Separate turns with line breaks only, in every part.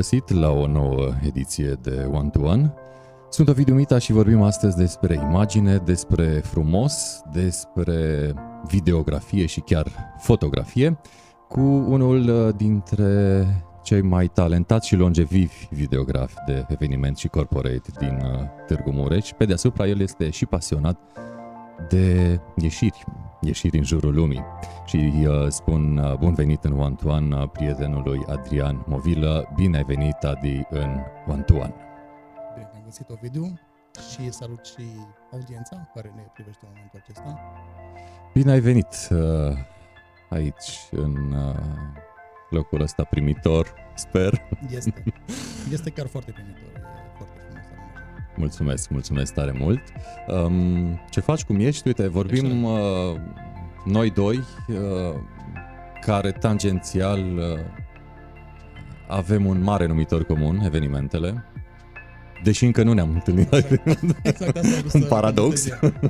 găsit la o nouă ediție de One to One. Sunt Ovidiu Mita și vorbim astăzi despre imagine, despre frumos, despre videografie și chiar fotografie cu unul dintre cei mai talentați și longevivi videografi de eveniment și corporate din uh, Târgu Mureș. Pe deasupra, el este și pasionat de ieșiri, ieșiri în jurul lumii. Și uh, spun uh, bun venit în One to One uh, prietenului Adrian Movilă. Bine ai venit, Adi, în One to One.
Bine am găsit Ovidiu și salut și audiența care ne privește în momentul acesta.
Bine ai venit uh, aici, în uh, locul ăsta primitor, sper.
Este, este chiar foarte primitor, e foarte frumos.
Mulțumesc, mulțumesc tare mult. Um, ce faci, cum ești? Uite, vorbim uh, noi doi, uh, care tangențial uh, avem un mare numitor comun, evenimentele. Deși încă nu ne-am întâlnit
Exact, exact asta am vrut
un
să
paradox.
înțeleg.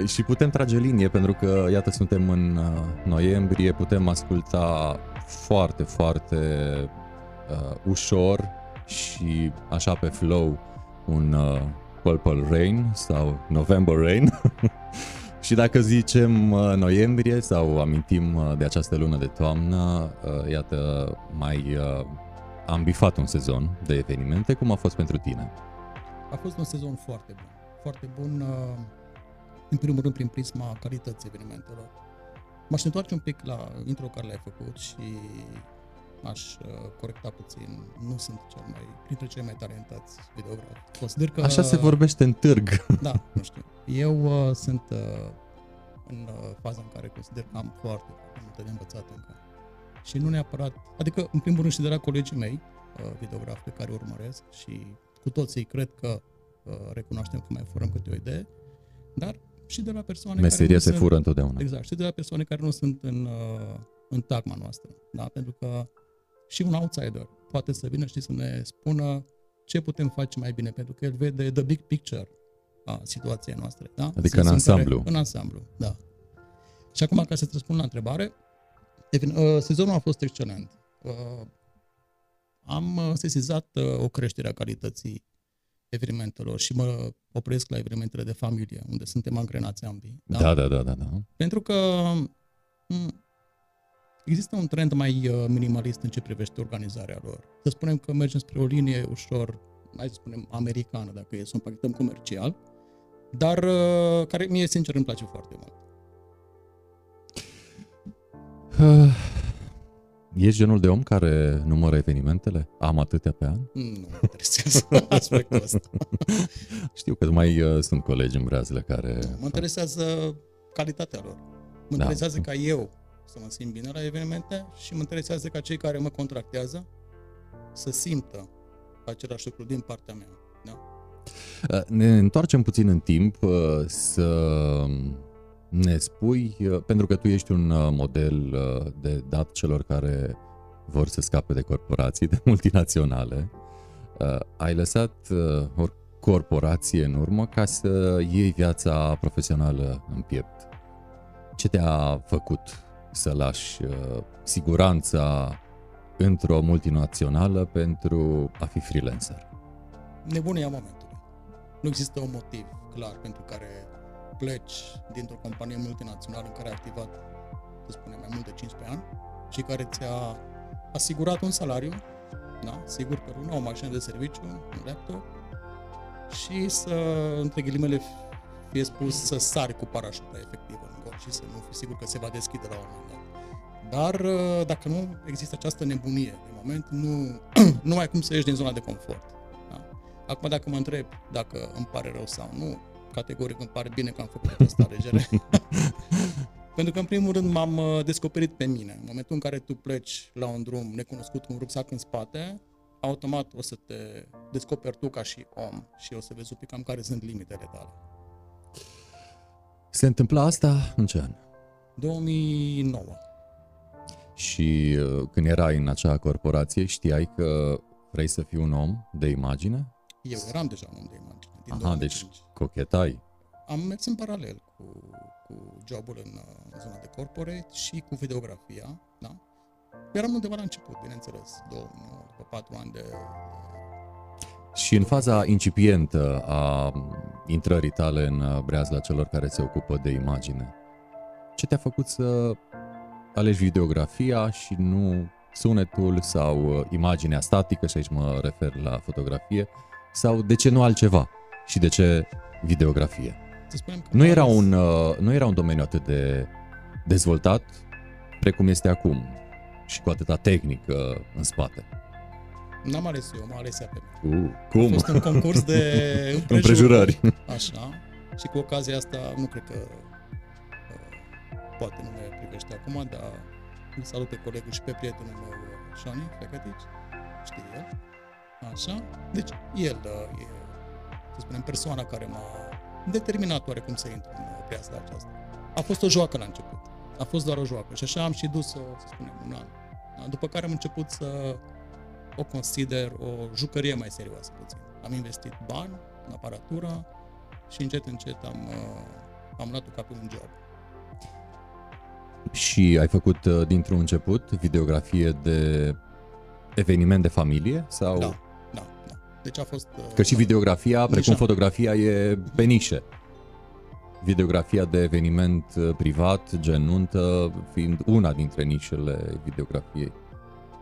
Uh, și putem trage linie pentru că, iată, suntem în uh, noiembrie, putem asculta foarte, foarte uh, ușor și așa pe flow un uh, Purple Rain sau November Rain. și dacă zicem uh, noiembrie sau amintim uh, de această lună de toamnă, uh, iată, mai uh, am bifat un sezon de evenimente. Cum a fost pentru tine?
A fost un sezon foarte bun. Foarte bun, uh, în primul rând, prin prisma calității evenimentelor. M-aș întoarce un pic la intro care l-ai făcut și aș uh, corecta puțin. Nu sunt cel mai, printre cei mai talentați videografi. Consider că...
Așa se vorbește în târg.
Da, nu știu. Eu uh, sunt uh, în uh, faza în care consider că am foarte multe de învățat încă. Și nu neapărat, adică în primul rând și de la colegii mei, uh, videografi pe care îi urmăresc și cu toții cred că uh, recunoaștem că mai furăm câte o idee, dar și de la persoane
Meseria
care nu
se
sunt,
fură întotdeauna.
Exact, și de la persoane care nu sunt în, uh, în tagma noastră, da? pentru că și un outsider poate să vină și să ne spună ce putem face mai bine, pentru că el vede the big picture a situației noastre. Da?
Adică în
sensul
ansamblu.
Care, în ansamblu, da. Și acum, ca să-ți răspund la întrebare, evin- uh, sezonul a fost excelent. Uh, am uh, sesizat uh, o creștere a calității evenimentelor și mă opresc la evenimentele de familie, unde suntem angrenați ambii.
Da, da, da, da, da.
Pentru că m, există un trend mai uh, minimalist în ce privește organizarea lor. Să spunem că mergem spre o linie ușor, hai să spunem, americană, dacă e să o împachetăm comercial, dar uh, care mie, sincer, îmi place foarte mult.
Uh, Ești genul de om care numără evenimentele? Am atâtea pe an?
Nu mă interesează aspectul ăsta.
Știu că mai uh, sunt colegi în Breazlă care...
Mă interesează calitatea lor. Mă
Da.
interesează ca eu să mă simt bine la evenimente și mă interesează ca cei care mă contractează să simtă același lucru din partea mea. Da?
Uh, Ne întoarcem puțin în timp uh, să ne spui, uh, pentru că tu ești un uh, model uh, de dat celor care vor să scape de corporații, de multinaționale, uh, ai lăsat uh, o corporație în urmă ca să iei viața profesională în piept. Ce te-a făcut să lași uh, siguranța într-o multinațională pentru a fi freelancer?
Nebunia momentului. Nu există un motiv clar pentru care pleci dintr-o companie multinațională în care ai activat, să spunem, mai mult de 15 ani și care ți-a asigurat un salariu, da, sigur pe lună, o mașină de serviciu, un laptop și să, între ghilimele, fie spus să sari cu parașuta efectiv în gol și să nu fii sigur că se va deschide la un moment dat. Dar uh, dacă nu există această nebunie de moment, nu, nu ai cum să ieși din zona de confort. Da? Acum dacă mă întreb dacă îmi pare rău sau nu, categoric îmi pare bine că am făcut această alegere. Pentru că în primul rând m-am uh, descoperit pe mine. În momentul în care tu pleci la un drum necunoscut cu un rucsac în spate, automat o să te descoperi tu ca și om și o să vezi un pic cam care sunt limitele tale.
Se întâmpla asta în ce an?
2009.
Și uh, când erai în acea corporație, știai că vrei să fii un om de imagine?
Eu eram deja un om de imagine. Din
Aha,
2005.
deci cochetai.
Am mers în paralel cu, cu jobul în, uh, în zona de corporate și cu videografia, da? Eram undeva la început, bineînțeles, 2009, după patru ani de...
Și în faza incipientă a intrării tale în uh, breazla celor care se ocupă de imagine, ce te-a făcut să alegi videografia și nu sunetul sau uh, imaginea statică, și aici mă refer la fotografie, sau de ce nu altceva și de ce videografie?
Să spunem că
Nu era,
ales-
un, uh, nu era un domeniu atât de dezvoltat precum este acum și cu atâta tehnică în spate.
N-am ales eu, m-a ales ea pe mine.
Uh,
A
cum?
fost un concurs de
Împrejurări.
Așa. Și cu ocazia asta, nu cred că uh, poate nu ne privește acum, dar îl salut pe colegul și pe prietenul meu, uh, Shani Fecătici, știe el. Așa. Deci, el uh, e, să spunem, persoana care m-a determinat oarecum să intru în uh, piața aceasta. A fost o joacă la început. A fost doar o joacă și așa am și dus-o, să spunem, un an. Da? După care am început să o consider o jucărie mai serioasă puțin. Am investit bani în aparatură și încet, încet am, uh, am luat-o ca pe un job.
Și ai făcut uh, dintr-un început videografie de eveniment de familie? Sau...
Da, da, da. Deci a fost... uh,
Că și videografia, precum
Nișa.
fotografia, e pe nișe. Videografia de eveniment uh, privat, gen nuntă, fiind una dintre nișele videografiei.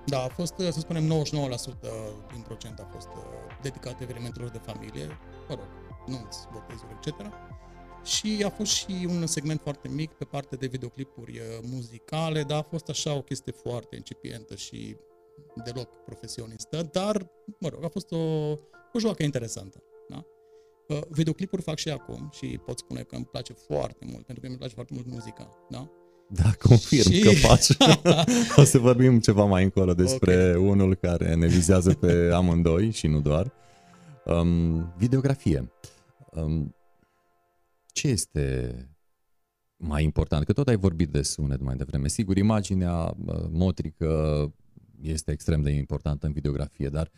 Da, a fost, să spunem, 99% din procent a fost uh, dedicat evenimentelor de familie, mă rog, nunți, botezuri, etc. Și a fost și un segment foarte mic pe partea de videoclipuri uh, muzicale, dar a fost așa o chestie foarte incipientă și deloc profesionistă, dar, mă rog, a fost o, o joacă interesantă. Da? Uh, Videoclipuri fac și acum și pot spune că îmi place foarte mult, pentru că îmi place foarte mult muzica, da?
Da, confirm
Și-
că faci. o să vorbim ceva mai încolo despre unul care ne vizează pe amândoi și nu doar. Um, videografie. Um, ce este mai important? Că tot ai vorbit de sunet mai devreme. Sigur, imaginea uh, motrică este extrem de importantă în videografie, dar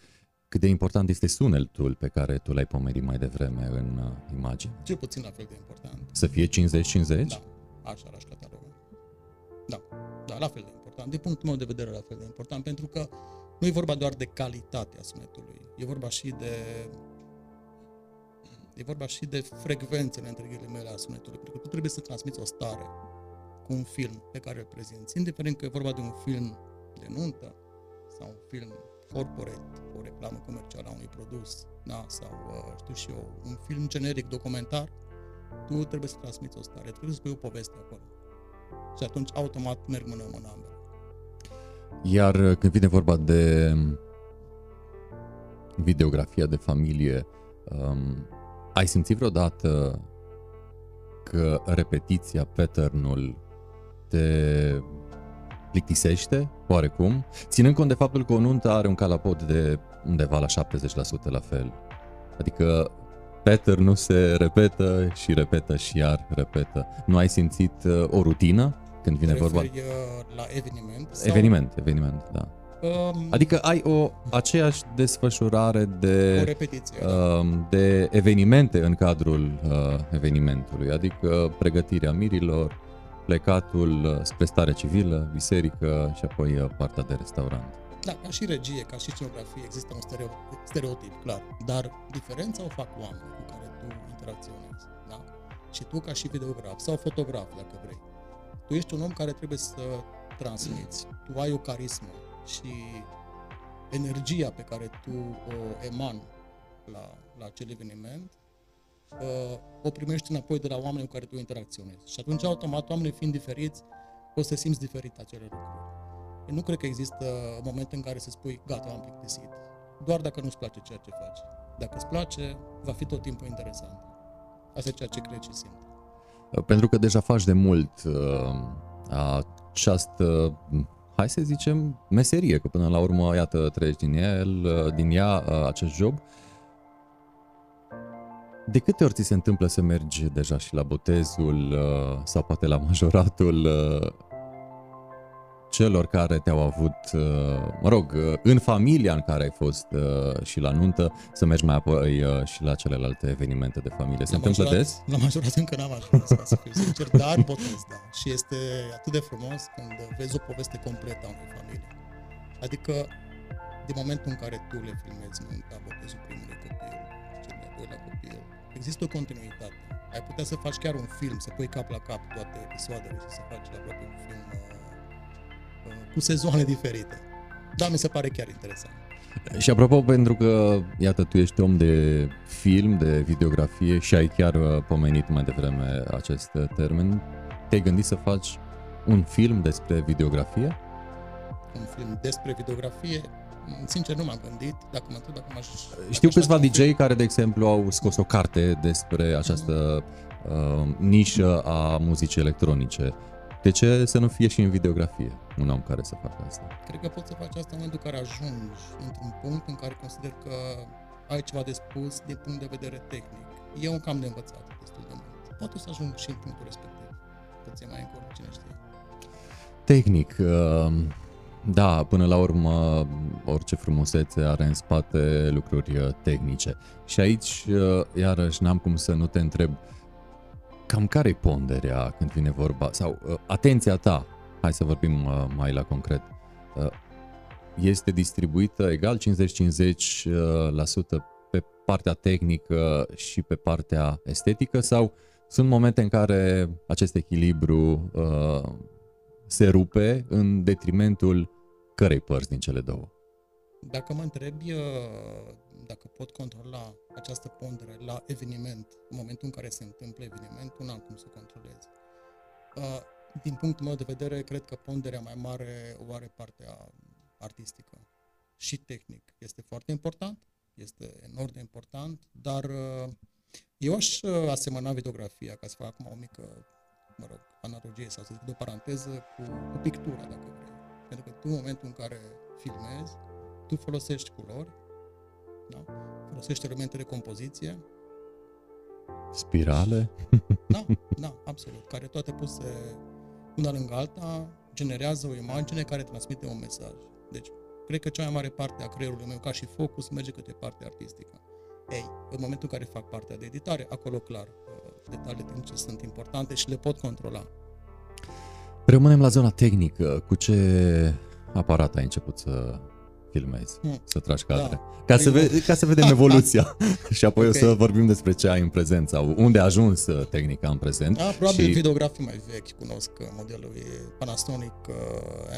cât de important este sunetul pe care tu l-ai pomenit mai devreme în uh, imagine?
Cel puțin la fel de important.
Să fie 50-50?
Da, așa l-aș cataloga. Da, da, la fel de important. Din punctul meu de vedere, la fel de important, pentru că nu e vorba doar de calitatea sunetului, e vorba și de e vorba și de frecvențele între ghilimele a sunetului, pentru că tu trebuie să transmiți o stare cu un film pe care îl prezinți, indiferent că e vorba de un film de nuntă sau un film corporate, o reclamă comercială a unui produs, da, sau, uh, știu și eu, un film generic documentar, tu trebuie să transmiți o stare, trebuie să spui o poveste acolo. Și atunci automat merg mână în mână ambele.
Iar uh, când vine vorba de videografia de familie, um, ai simțit vreodată că repetiția, pattern-ul te plictisește, oarecum, ținând cont de faptul că o nuntă are un calapod de undeva la 70% la fel. Adică pattern nu se repetă și repetă și iar repetă. Nu ai simțit uh, o rutină când vine
Te
vorba...
referi, uh, la eveniment? Sau,
Eveniment, eveniment, da.
Um,
Adică ai o aceeași desfășurare
o
de,
repetiție. da.
um, de evenimente în cadrul uh, evenimentului, adică pregătirea mirilor, plecatul uh, spre stare civilă, biserică și apoi uh, partea de restaurant.
Da, ca și regie, ca și scenografie, există un stereo- stereotip, clar. Dar diferența o fac oamenii cu care tu interacționezi. Da? Și tu, ca și videograf sau fotograf, dacă vrei, tu ești un om care trebuie să transmiți. Tu ai o carismă și energia pe care tu o emani la, la acel eveniment, uh, o primești înapoi de la oamenii cu care tu interacționezi. Și atunci, automat, oamenii fiind diferiți, o să simți diferit acele lucruri. Eu nu cred că există moment în care să spui, gata, am plictisit. Doar dacă nu-ți place ceea ce faci. Dacă îți place, va fi tot timpul interesant. Asta e ceea ce cred și simt.
Uh, Pentru că deja faci de mult uh, această, hai să zicem, meserie, că până la urmă, iată, treci din el, uh, din ea uh, acest job. De câte ori ți se întâmplă să mergi deja și la botezul uh, sau poate la majoratul uh, celor care te-au avut, uh, mă rog, uh, în familia în care ai fost uh, și la nuntă, să mergi mai apoi uh, și la celelalte evenimente de familie. Se
La
întâmplă
majorat-
des?
La majorat încă n-am ajuns, ca să fiu sincer, dar botez, da. Și este atât de frumos când vezi o poveste completă a unei familii. Adică din momentul în care tu le filmezi nunta, botezul primului copil, cel de-al doilea copil, există o continuitate. Ai putea să faci chiar un film, să pui cap la cap toate episoadele și să faci aproape un film uh, uh, cu sezoane diferite. Da, mi se pare chiar interesant.
Și apropo, pentru că, iată, tu ești om de film, de videografie și ai chiar uh, pomenit mai devreme acest uh, termen, te-ai gândit să faci un film despre videografie?
Un film despre videografie, sincer nu m-am gândit, dacă mă întreb dacă m-aș...
Știu
aș
câțiva
face un
DJ
film-
care, de exemplu, au scos o carte despre această uh, nișă a muzicii electronice. De ce să nu fie și în videografie un om care să facă asta?
Cred că poți să faci asta în momentul în care ajungi într-un punct în care consider că ai ceva de spus din punct de vedere tehnic. E un cam de învățat destul de mult. Poate o să ajung și în punctul respectiv. Puțin mai încolo, cine știe.
Tehnic, uh, da, până la urmă, orice frumusețe are în spate lucruri uh, tehnice. Și aici, uh, iarăși, n-am cum să nu te întreb cam care e ponderea când vine vorba, sau uh, atenția ta, hai să vorbim uh, mai la concret, uh, este distribuită egal 50-50% uh, la sută pe partea tehnică și pe partea estetică sau sunt momente în care acest echilibru uh, se rupe în detrimentul cărei părți din cele două?
Dacă mă întrebi uh, dacă pot controla această pondere la eveniment, în momentul în care se întâmplă evenimentul, n-am cum să o controlez. Uh, Din punctul meu de vedere, cred că ponderea mai mare o are partea artistică și tehnic. Este foarte important, este enorm de important, dar uh, eu aș uh, asemăna videografia, ca să fac acum o mică, mă rog, analogie sau să zic de o paranteză, cu, cu pictura, dacă vrei. Pentru că tu, în momentul în care filmezi, tu folosești culori, da? folosești elemente de compoziție,
Spirale?
da, da, absolut, care toate puse una lângă alta generează o imagine care transmite un mesaj. Deci, cred că cea mai mare parte a creierului meu, ca și focus, merge către partea artistică. Ei, în momentul în care fac partea de editare, acolo clar, uh, detaliile tehnice sunt importante și le pot controla.
Rămânem la zona tehnică. Cu ce aparat ai început să filmezi,
Hmm.
să tragi cadre?
Da.
Ca, să
Primul-
ve- ca să vedem evoluția și apoi
Ok.
o să vorbim despre ce ai în prezent sau unde a ajuns uh, tehnica în prezent.
Da, probabil
și
și... videografii mai vechi cunosc uh, modelul, e Panasonic uh,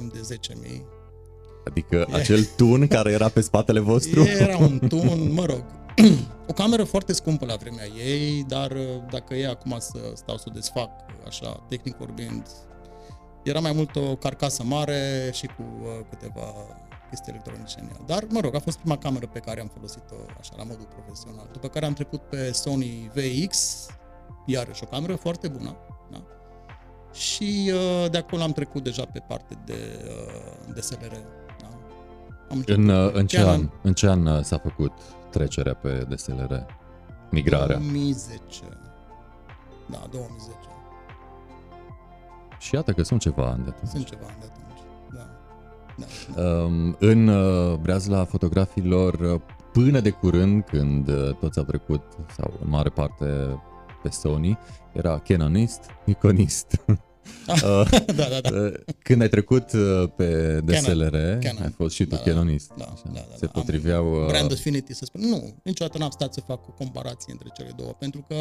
MD10000.
Adică acel tun care era pe spatele vostru?
Era un tun, mă rog, o cameră foarte scumpă la vremea ei, dar uh, dacă e acum să stau să o desfac, așa, tehnic vorbind, era mai mult o carcasă mare și cu uh, câteva chestii electronice în ea. Dar, mă rog, a fost prima cameră pe care am folosit-o așa la modul profesional. După care am trecut pe Sony VX, iarăși o cameră foarte bună, da? Și uh, de acolo am trecut deja pe parte de uh, DSLR. Da? Am început
În, uh,
pe
în ce
Canon.
an, în ce an uh, s-a făcut trecerea pe DSLR? Migrarea.
2010. Da, 2010.
Și iată că sunt ceva ani de atunci.
Sunt ceva ani de
în uh, breazla fotografilor, uh, până de curând, când uh, toți au trecut, sau în mare parte pe Sony, era Canonist, Nikonist. Uh,
da, da, da.
uh, Când ai trecut uh, pe DSLR,
Canon.
ai fost și tu
Da, da.
Canonist.
Da,
așa.
da, da,
Se
da. Am
potriveau... uh,
Brand affinity, să spun. Nu, niciodată n-am stat să fac o comparație între cele două, pentru că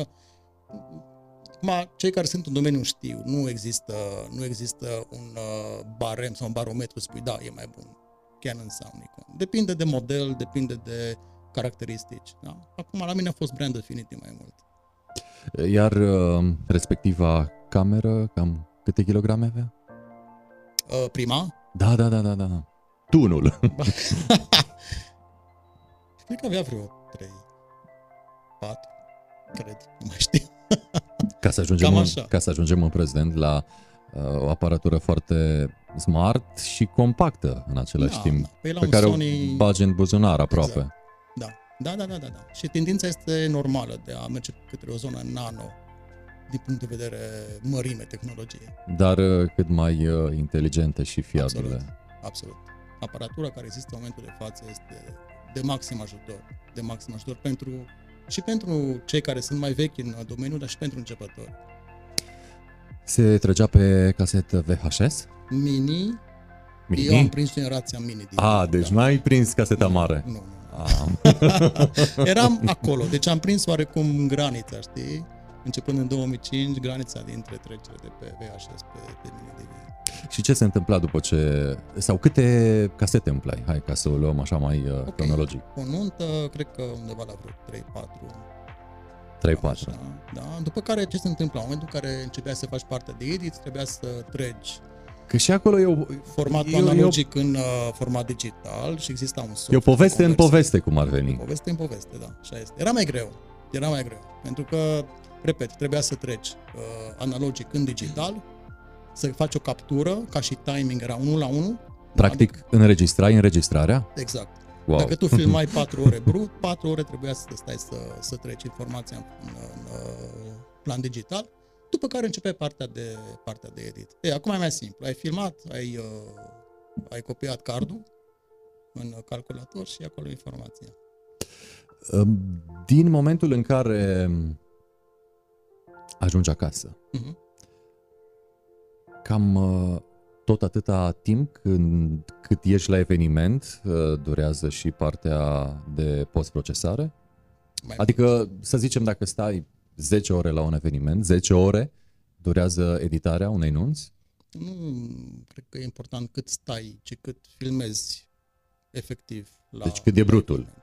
ma, cei care sunt în domeniu știu, nu există, nu există un uh, barem sau un barometru să spui, da, e mai bun Canon sau Nikon. Depinde de model, depinde de caracteristici. Da? Acum, la mine a fost brand affinity mai mult.
Iar uh, respectiva cameră, cam câte kilograme avea?
Uh, prima,
Da, da, da, da, da. da. Tunul.
Cred că avea vreo 3, 4, cred, nu mai știu.
Ca să ajungem,
Cam
în,
așa.
ca să ajungem în prezent la uh, o aparatură foarte smart și compactă în același
Da,
timp,
da. Păi la
pe
un
care
Sony-
o bagi în buzunar aproape.
Exact. Da. Da, da, da, da, da. Și tendința este normală de a merge către o zonă nano din punct de vedere mărime tehnologie.
Dar uh, cât mai uh, inteligente și fiabile.
Absolut. Absolut. Aparatura care există în momentul de față este de maxim ajutor. De maxim ajutor pentru și pentru cei care sunt mai vechi în domeniu, dar și pentru
Mini?
Eu am prins generația mini. Din
A, deci
da.
n-ai prins caseta mare.
Nu, nu.
A,
Eram acolo, deci am prins oarecum granița, știi? Începând în 2005, granița dintre trecere de pe VHS pe, pe mini DV.
și ce se întâmpla după ce... Sau câte casete împlai? Hai, ca să o luăm așa mai uh,
Ok.
cronologic.
O nuntă, cred că undeva la vreo 3-4.
3-4.
Așa, da. După care ce se întâmplă? În momentul în care începeai să faci parte de edit, trebuia să treci
Că și acolo e o,
formatul
e, o-
analogic în uh, format digital și exista un soft
e o poveste
de
în
conversie.
poveste, cum ar veni.
Poveste în poveste, da, așa este. Era mai greu, era mai greu, pentru că, repet, trebuia să treci uh, analogic în digital, să faci o captură, ca și timing era 1 la 1.
Practic, înregistrai înregistrarea?
Exact.
Wow.
Dacă tu filmai 4 ore brut, 4 ore trebuia să stai să, să treci informația în, în, în uh, plan digital, după care începe partea de, partea de edit. E, acum e mai simplu. Ai filmat, ai, uh, ai copiat cardul în calculator și e acolo informația.
Din momentul în care ajungi acasă,
Mhm.
cam uh, tot atâta timp când, cât ești la eveniment, uh, durează și partea de postprocesare?
Mai
Adică, să zicem, dacă stai 10 ore la un eveniment, 10 ore durează editarea unei nunți?
Nu cred că e important cât stai, ci cât filmezi efectiv. La,
Deci cât e
la
brutul.
eveniment.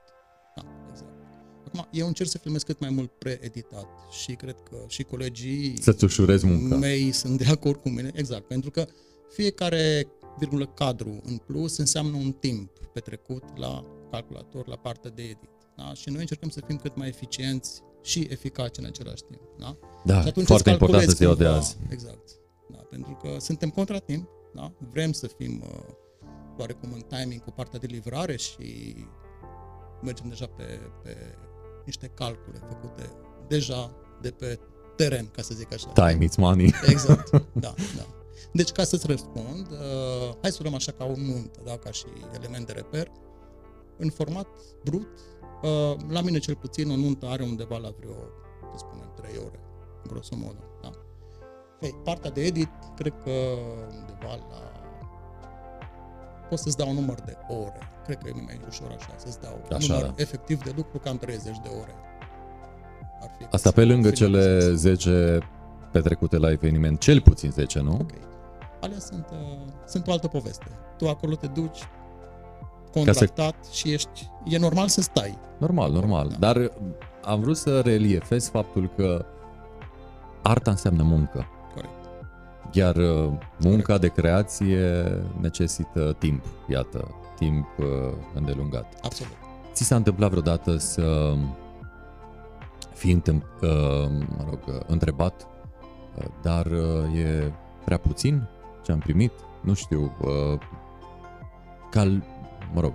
Da, exact. Acum, eu încerc să filmez cât mai mult preeditat și cred că și colegii
Să-ți ușurezi munca.
mei sunt de acord cu mine. Exact, pentru că fiecare virgulă cadru în plus înseamnă un timp petrecut la calculator, la partea de edit. Da? Și noi încercăm să fim cât mai eficienți și eficaci în același timp. Da?
Da,
Și atunci
foarte
îți
important
calculezi
să iau de
cumva-
azi.
Exact. Da, pentru că suntem contra timp, da? vrem să fim uh, oarecum în timing cu partea de livrare și mergem deja pe, pe niște calcule făcute deja de pe teren, ca să zic așa.
Time, it's money.
Exact, da, da. Deci, ca să-ți răspund, uh, hai să luăm așa ca o nuntă, da, ca și element de reper, în format brut, uh, la mine cel puțin o nuntă are undeva la vreo, să spunem, 3 ore, grosomodo, da. Ei, partea de edit, cred că undeva la pot să-ți dau un număr de ore. Cred că e mai ușor așa, să-ți dau un
Așa,
număr
da.
efectiv de lucru cam 30 de ore. Ar fi
Asta
ca
pe
să
lângă
finalizez.
cele 10 petrecute la eveniment, cel puțin 10, nu?
Ok. Alea sunt, uh, sunt o altă poveste. Tu acolo te duci contractat și ești... E normal să stai.
Normal, normal.
Da.
Dar am vrut să reliefez faptul că arta înseamnă muncă.
Corect.
Iar uh, munca de creație necesită timp, iată, timp uh, îndelungat.
Absolut.
Ți s-a întâmplat vreodată să fii întâmp, uh, mă rog, uh, întrebat, uh, dar uh, e prea puțin ce am primit? Nu știu, uh, ca, mă rog,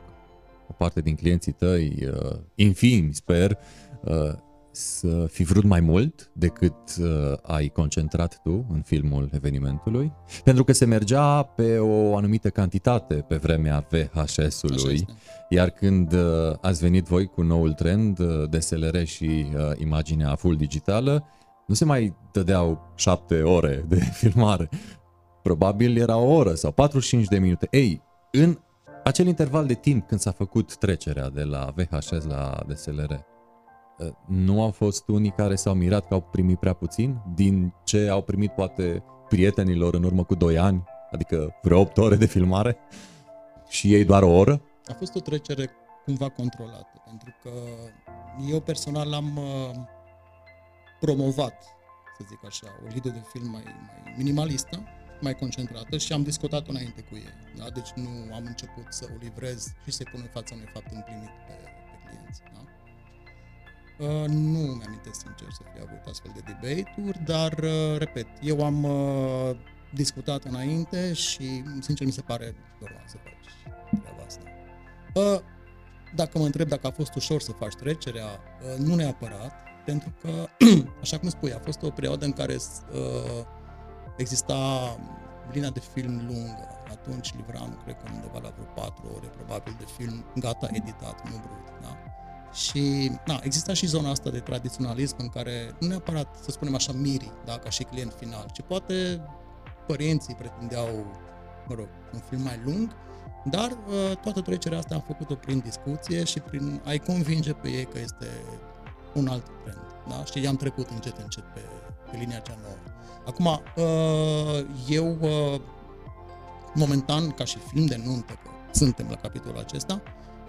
o parte din clienții tăi, uh, infimi, sper, uh, să fi vrut mai mult decât uh, ai concentrat tu în filmul evenimentului? Pentru că se mergea pe o anumită cantitate pe vremea
Așa
VHS-ului,
este.
iar când uh, ați venit voi cu noul trend, uh, DSLR și uh, imaginea full digitală, nu se mai dădeau șapte ore de filmare. Probabil era o oră sau 45 de minute. Ei, în acel interval de timp când s-a făcut trecerea de la VHS la DSLR, uh, nu au fost unii care s-au mirat că au primit prea puțin din ce au primit poate prietenilor în urmă cu 2 ani, adică vreo 8 ore de filmare și ei doar o oră?
A fost o trecere cumva controlată, pentru că eu personal am uh, promovat, să zic așa, o linie de film mai, mai minimalistă, mai concentrată și am discutat înainte cu ei. Da? Deci nu am început să o livrez și să-i pun în fața unui fapt împlinit pe, pe clienți. Da? Uh, nu mi-amintesc sincer să fi avut astfel de debate-uri, dar, uh, repet, eu am uh, discutat înainte și, sincer, mi se pare normal să faci treaba asta. Uh, dacă mă întreb dacă a fost ușor să faci trecerea, uh, nu neapărat, pentru că, așa cum spui, a fost o perioadă în care uh, exista linia de film lungă. Atunci livram, cred că undeva la vreo 4 ore, probabil, de film gata editat, nu brut. Da? Și na, exista și zona asta de tradiționalism în care nu neapărat, să spunem așa, mirii, da, ca și client final, ci poate părinții pretindeau mă rog, un film mai lung, dar uh, toată trecerea asta am făcut-o prin discuție și prin a-i convinge pe ei că este un alt trend. Da? Și i-am trecut încet, încet pe, pe linia cea nouă. Acum, uh, eu, uh, momentan, ca și film de nuntă, că suntem la capitolul acesta,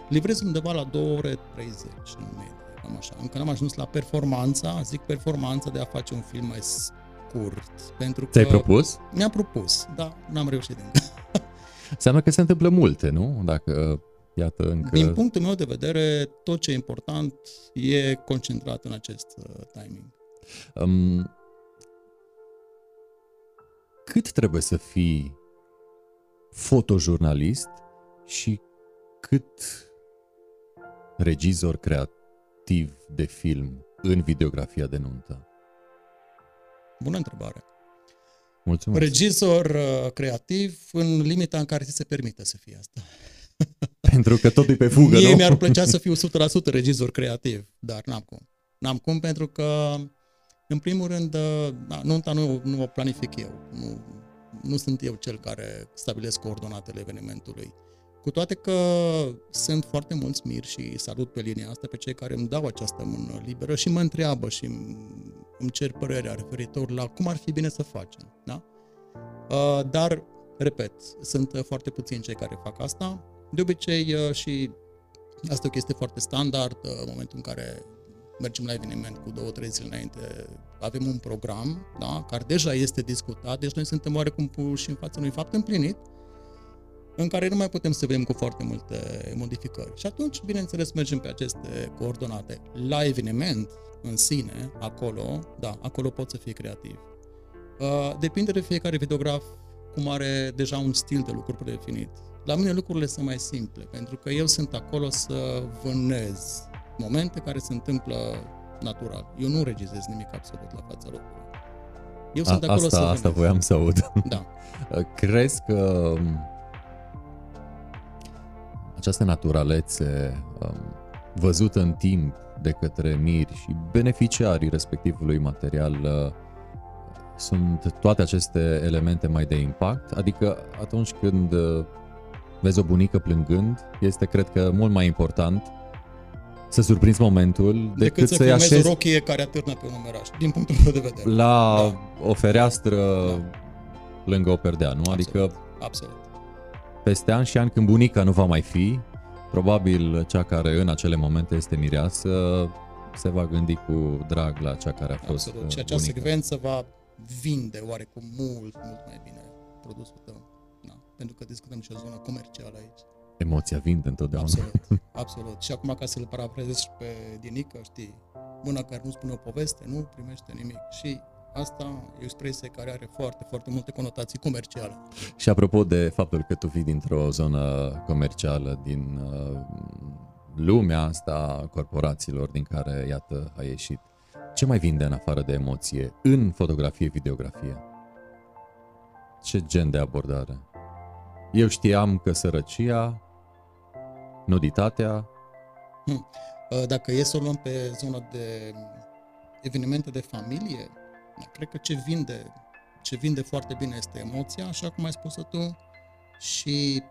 livrez undeva la 2 ore 30 în medie, cam așa. Încă n-am ajuns la performanța, zic performanța de a face un film mai scurt. Pentru că
Ți-ai propus?
Mi-am propus, da, n-am reușit încă.
Înseamnă că se întâmplă multe, nu? Dacă, iată, încă...
Din punctul meu de vedere, tot ce e important e concentrat în acest uh, timing. Um,
cât trebuie să fii fotojurnalist și cât regizor creativ de film în videografia de nuntă?
Bună întrebare.
Mulțumesc.
Regizor uh, creativ în limita în care ți se permite să fie asta.
Pentru că totul e pe fugă,
Mie
nu?
mi-ar plăcea să fiu 100% regizor creativ, dar n-am cum. N-am cum pentru că, în primul rând, da, nunta nu, nu o planific eu. Nu, nu sunt eu cel care stabilesc coordonatele evenimentului. Cu toate că sunt foarte mulți miri și salut pe linia asta pe cei care îmi dau această mână liberă și mă întreabă și îmi cer părerea referitor la cum ar fi bine să facem. Da? Uh, dar, repet, sunt foarte puțini cei care fac asta. De obicei și asta e o chestie foarte standard, în momentul în care mergem la eveniment cu două, trei zile înainte, avem un program, da, care deja este discutat, deci noi suntem oarecum puși în fața unui fapt împlinit, în care nu mai putem să vedem cu foarte multe modificări. Și atunci, bineînțeles, mergem pe aceste coordonate. La eveniment, în sine, acolo, da, acolo pot să fie creativ. Uh, depinde de fiecare videograf cum are deja un stil de lucru predefinit. La mine lucrurile sunt mai simple, pentru că eu sunt acolo să vânez momente care se întâmplă natural. Eu nu regizez nimic absolut la fața locului.
Eu sunt A, acolo asta, să Asta voiam să aud.
Da.
Crezi că um, această naturalețe um, văzută în timp de către miri și beneficiarii respectivului material uh, sunt toate aceste elemente mai de impact? Adică atunci când uh, vezi o bunică plângând, este cred că mult mai important să surprinzi momentul decât,
decât
să-i așezi
o rochie care atârnă pe un umeraș, din punctul meu de vedere.
La da. o fereastră da. lângă o perdea, nu?
Absolut.
Adică
Absolut.
Peste ani și ani când bunica nu va mai fi, probabil cea care în acele momente este mireasă se va gândi cu drag la cea care a fost
Absolut. Și acea
bunica.
secvență va vinde oarecum mult, mult mai bine produsul tău. Da. Pentru că discutăm și o zonă comercială aici.
Emoția vinde întotdeauna.
Absolut, absolut. Și acum ca să-l parafrazez pe Dinică, știi, mâna care nu spune o poveste nu primește nimic. Și asta e o expresie care are foarte, foarte multe conotații comerciale.
Și apropo de faptul că tu vii dintr-o zonă comercială, din uh, lumea asta a corporațiilor din care, iată, ai ieșit, ce mai vinde în afară de emoție în fotografie, videografie? Ce gen de abordare? Eu știam că sărăcia, nuditatea...
Hmm. Dacă e să o luăm pe zona de evenimente de familie, cred că ce vinde, ce vinde foarte bine este emoția, așa cum ai spus tu, și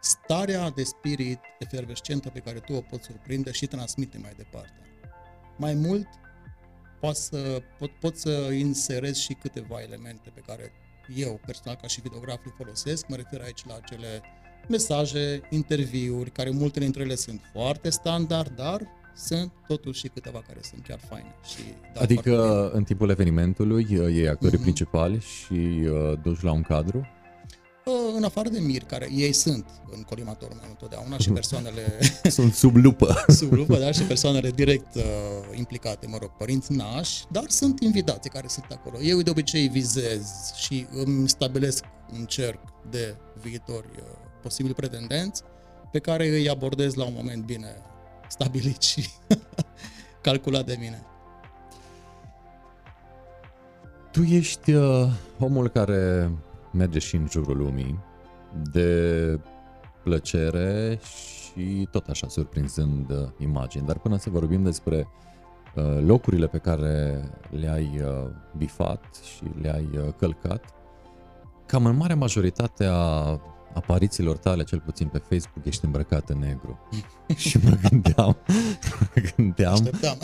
starea de spirit efervescentă pe care tu o poți surprinde și transmite mai departe. Mai mult, poți să, pot, pot să inserez și câteva elemente pe care eu personal ca și videograf le folosesc, mă refer aici la acele mesaje, interviuri, care multe dintre ele sunt foarte standard, dar sunt totuși și câteva care sunt chiar faine. Și
adică în timpul evenimentului iei actorii mm-hmm. principali și uh, duci la un cadru?
în afară de mir, care ei sunt în colimatorul meu întotdeauna și persoanele...
sunt sub lupă.
sub lupă, da, și persoanele direct uh, implicate, mă rog, părinți nași, dar sunt invitații care sunt acolo. Eu de obicei vizez și îmi stabilesc un cerc de viitori uh, posibili pretendenți pe care îi abordez la un moment bine stabilit și calculat de mine.
Tu ești uh, omul care merge și în jurul lumii de plăcere și tot așa surprinzând uh, imagini. Dar până să vorbim despre uh, locurile pe care le-ai uh, bifat și le-ai călcat, cam în marea majoritate a aparițiilor tale, cel puțin pe Facebook, ești îmbrăcat în negru. și mă gândeam, mă gândeam,
Așteptam.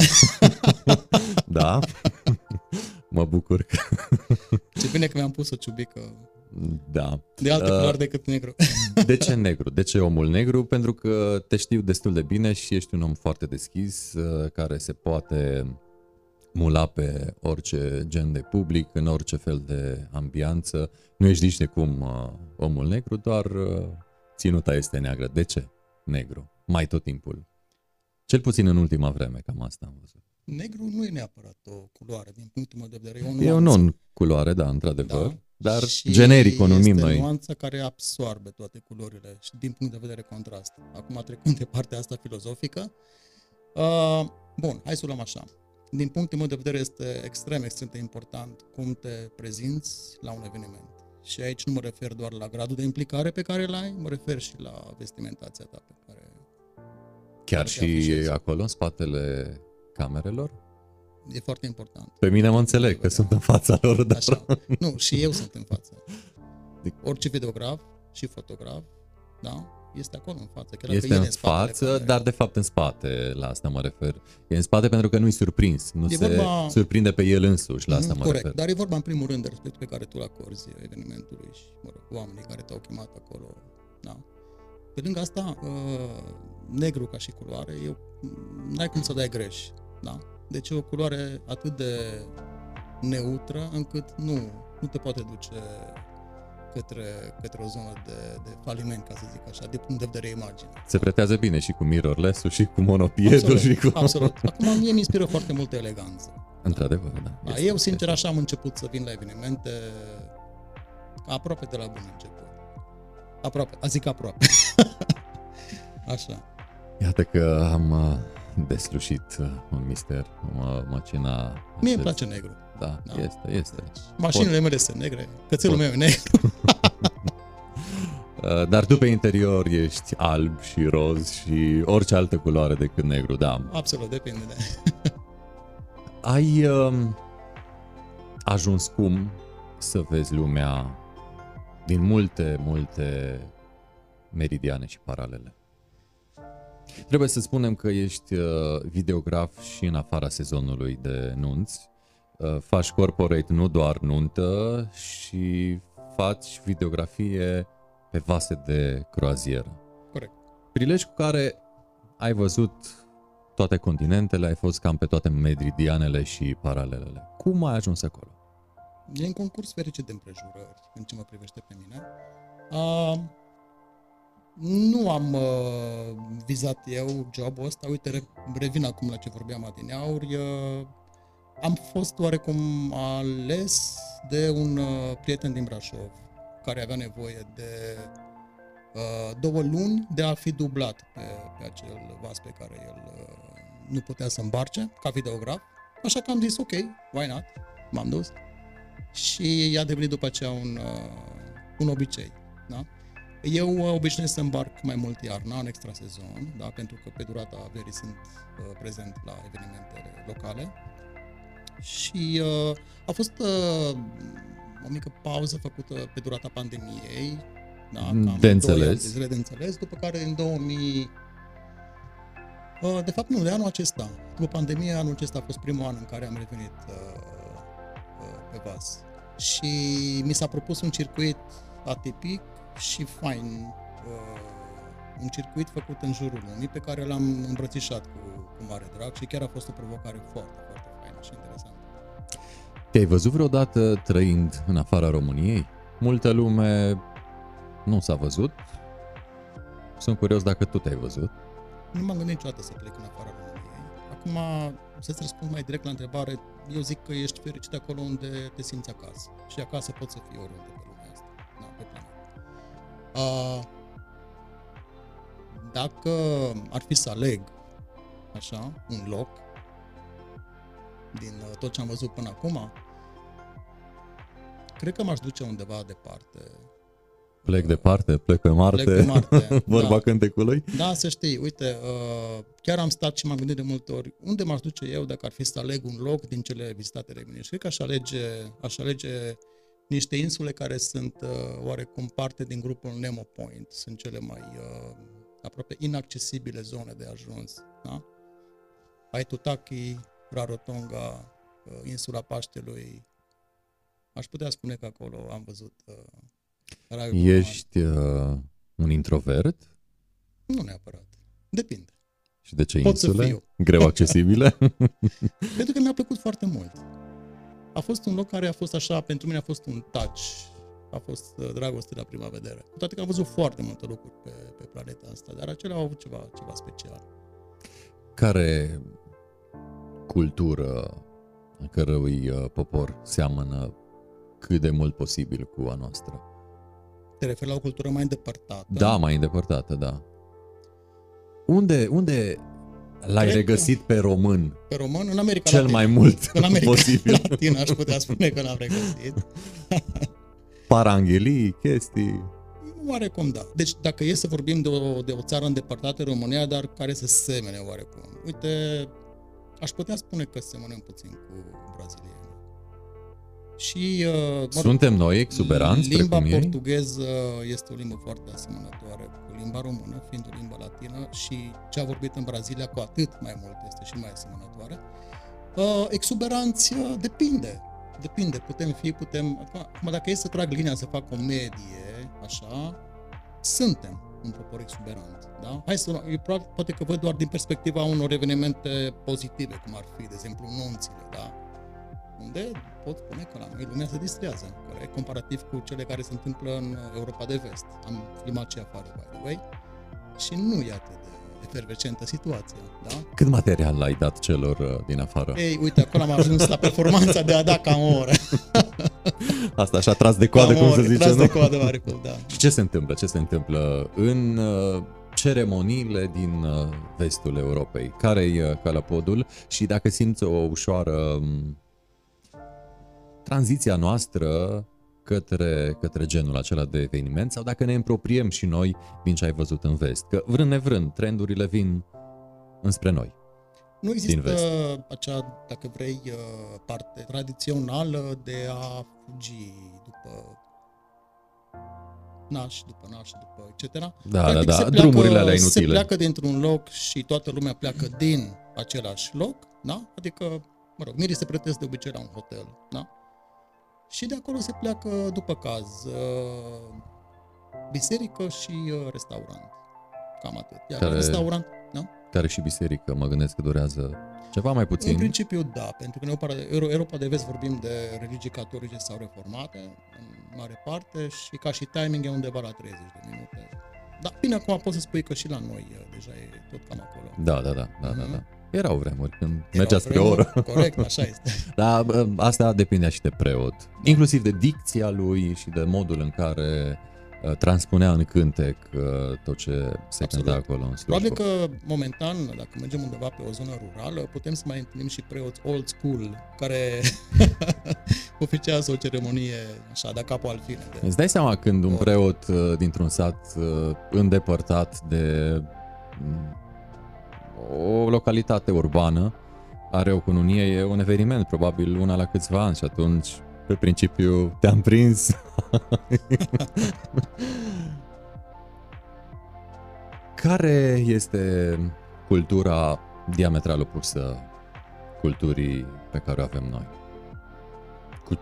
da, mă bucur că,
Ce bine că mi-am pus o ciubică
da.
de alte
Uh,
culori decât negru.
De ce negru? De ce omul negru? Pentru că te știu destul de bine și ești un om foarte deschis, uh, care se poate mula pe orice gen de public, în orice fel de ambianță. Nu ești nici de cum uh, omul negru, doar uh, ținuta este neagră. De ce negru? Mai tot timpul. Cel puțin în ultima vreme, cam asta am văzut.
Negru nu e neapărat o culoare, din punctul meu de vedere. E o
E o
nuanță.
non-culoare, da, într-adevăr,
Da.
dar
Și
generic o numim
este
noi.
nuanța care absorbe toate culorile și din punct de vedere contrast. Acum trecând de partea asta filozofică, uh, bun, hai să o luăm așa. Din punctul meu de vedere este extrem, extrem de important cum te prezinți la un eveniment. Și aici nu mă refer doar la gradul de implicare pe care îl ai, mă refer și la vestimentația ta pe care
Chiar
te
și
afișezi.
acolo, în spatele camerelor.
e foarte important.
Pe mine mă înțeleg că sunt în fața lor, dar
Așa. Nu, și eu sunt în față.
Adică-
Orice videograf și fotograf, da, este acolo în față. Chiar dacă
Este
el
în
e spatele
față,
camerei.
dar de fapt în spate, la asta mă refer. E în spate pentru că nu-i surprins, nu
E
se
vorba-
surprinde pe el însuși, la asta
Mhm,
mă
Corect,
refer.
dar e vorba în primul rând de respectul pe care tu îl acorzi evenimentului și, mă rog, oamenii care te-au chemat acolo, da. Pe lângă asta, uh, negru ca și culoare, eu, n-ai cum să dai greș, da. Deci e o culoare atât de neutră încât nu, nu te poate duce către, către o zonă de, de faliment, ca să zic așa, de punct de vedere imagine.
Se pretează bine și cu mirrorless-ul și cu monopiedul și cu...
absolut. Acum mie mi inspiră foarte multă eleganță.
Într-adevăr, da.
Da,
este-
eu, sincer, așa am început să vin la evenimente aproape de la bun început. Aproape, a zic aproape. așa.
Iată că am uh, deslușit uh, un mister, mă, măcina...
Mie îmi
acest-
place negru.
Da,
Da.
este, este.
Mașinile mele sunt negre, cățelul meu e negru.
Uh, Dar tu pe interior ești alb și roz și orice altă culoare decât negru, da.
Absolut, depinde de...
Ai um, ajuns cum să vezi lumea din multe, multe meridiane și paralele. Trebuie să spunem că ești uh, videograf și în afara sezonului de nunți. Uh, faci corporate nu doar nuntă și faci videografie pe vase de croazieră.
Corect.
Prilej cu care ai văzut toate continentele, ai fost cam pe toate meridianele și paralelele. Cum ai ajuns acolo?
E un concurs fericit de împrejurări, în ce mă privește pe mine. Uh, nu am uh, vizat eu jobul ăsta, uite, re- revin acum la ce vorbeam adineauri, uh, am fost oarecum ales de un uh, prieten din Brașov, care avea nevoie de uh, două luni de a fi dublat pe, pe acel vas pe care el uh, nu putea să îmbarce ca videograf, așa că am zis ok, why not, m-am dus și a devenit după aceea un, uh, un obicei. Da? Eu uh, obișnuiesc să îmbarc mai mult iarna, în extrasezon, da? pentru că pe durata verii sunt uh, prezent la evenimentele locale. Și uh, a fost uh, o mică pauză făcută pe durata pandemiei, da?
De
cam doi
înțeles.
ani de zile de înțeles, după care în 2000 Uh, De fapt, nu, de anul acesta. După pandemie, anul acesta a fost primul an în care am revenit uh, uh, pe vas. Și mi s-a propus un circuit atipic și fain. Uh, un circuit făcut în jurul lumii pe care l-am îmbrățișat cu, cu mare drag și chiar a fost o provocare foarte, foarte faină și interesantă.
Te-ai văzut vreodată trăind în afara României? Multă lume nu s-a văzut. Sunt curios dacă tu te-ai văzut.
Nu m-am gândit niciodată să plec în afara României. Acum, să-ți răspund mai direct la întrebare, eu zic că ești fericit acolo unde te simți acasă. Și acasă poți să fii oriunde pe lumea asta, da, pe planetă. Uh, dacă ar fi să aleg, așa, un loc din uh, tot ce am văzut până acum, cred că m-aș duce undeva departe.
Plec departe, plec pe Marte,
Plec pe Marte,
vorba
da.
cântecului.
Da, să știi, uite, uh, chiar am stat și m-am gândit de multe ori, unde m-aș duce eu dacă ar fi să aleg un loc din cele vizitate de mine? Și cred că aș alege, aș alege niște insule care sunt uh, oarecum parte din grupul Nemo Point, sunt cele mai uh, aproape inaccesibile zone de ajuns. Da? Aitutaki, Rarotonga, uh, insula Paștelui. Aș putea spune că acolo am văzut uh, raiul
Ești uh, un introvert?
Nu neapărat. Depinde.
Și de ce
Pot să
insule?
fiu.
Greu accesibile?
Pentru că mi-a plăcut foarte mult. A fost un loc care a fost așa, pentru mine a fost un touch. A fost uh, dragoste la prima vedere. Cu toate că am văzut foarte multe lucruri pe, pe planeta asta, dar acelea au avut ceva, ceva special.
Care cultură a cărui uh, popor seamănă cât de mult posibil cu a noastră?
Te referi la o cultură mai îndepărtată.
Da, mai îndepărtată, da. Unde, unde l-ai
Cred că-
regăsit pe român
Pe român, în America
cel
Latină.
mai mult
În America
posibil?
Latină aș putea spune că l-am regăsit.
Paranghelii, chestii...
Oarecum da. Deci dacă e să vorbim de o, de o țară îndepărtată, România, dar care să semene oarecum. Uite, aș putea spune că semănăm puțin cu brazilieni. Și, uh, mă rog,
Suntem noi exuberanți
limba
precum ei?
portugheză este o limbă foarte asemănătoare cu limba română, fiind o limbă latină și ce a vorbit în Brazilia cu atât mai mult este și mai asemănătoare. Uh, exuberanți, uh, depinde. Depinde, putem fi, putem... Acum, dacă e să trag linia să fac o medie, așa, suntem un popor exuberant, da? Hai să, eu probabil, poate că văd doar din perspectiva unor evenimente pozitive, cum ar fi, de exemplu, nunțile, da? Unde pot spune că la noi lumea se distrează, corect? Comparativ cu cele care se întâmplă în Europa de Vest. Am filmat și afară, by the way, și nu e atât de efervescentă situația, da?
Cât material l-ai dat celor uh, din afară?
Ei, uite, acolo am ajuns la performanța de a da cam o oră.
Asta așa tras de coadă,
Cam
cum
o
se
oră,
zice,
tras
nu?
de coadă, oarecum, da.
Și ce se întâmplă? Ce se întâmplă în uh, ceremoniile din uh, vestul Europei? Care-i uh, calapodul? Și dacă simți o ușoară um, tranziția noastră către, către genul acela de eveniment sau dacă ne împropriem și noi din ce ai văzut în vest. Că vrând nevrând, trendurile vin înspre noi.
Nu
Din
există
vest.
acea, dacă vrei, uh, parte tradițională de a fugi după naș, după naș, după etc.
Da, da,
Practic
da,
se
drumurile alea
Se
inutile.
pleacă dintr-un loc și toată lumea pleacă din același loc, da? Adică, mă rog, mirii se plătesc de obicei la un hotel, da? Și de acolo se pleacă, după caz, uh, biserică și uh, restaurant. Cam atât. Iar
Care-
la restaurant, da?
Care și biserică, mă gândesc că durează ceva mai
În
puțin.
principiu, da, pentru că în Europa de, Euro- Europa de Vest vorbim de religii catolice sau reformate, în mare parte, și ca și timing e undeva la 30 de minute. Dar bine, acum poți să spui că și la noi e, deja e tot cam acolo.
Da, da, da, da, da,
Mhm.
da. Erau vremuri când
Erau
mergea spre o
vremuri,
oră.
Corect, așa este.
Dar bă, asta depindea și de preot. Inclusiv de dicția lui și de modul în care uh, transpunea în cântec uh, tot ce se
Absolut.
cânta acolo în slujbă.
Probabil că, momentan, dacă mergem undeva pe o zonă rurală, putem să mai întâlnim și preoți old school, care oficiază o ceremonie, așa, de capul al fine. De...
Îți dai seama când un
Or.
preot uh, dintr-un sat uh, îndepărtat de mm, o localitate urbană are o cununie, e un eveniment, probabil una la câțiva ani și atunci, pe principiu, te-am prins. Care este cultura diametral opusă culturii pe care o avem noi? Cu,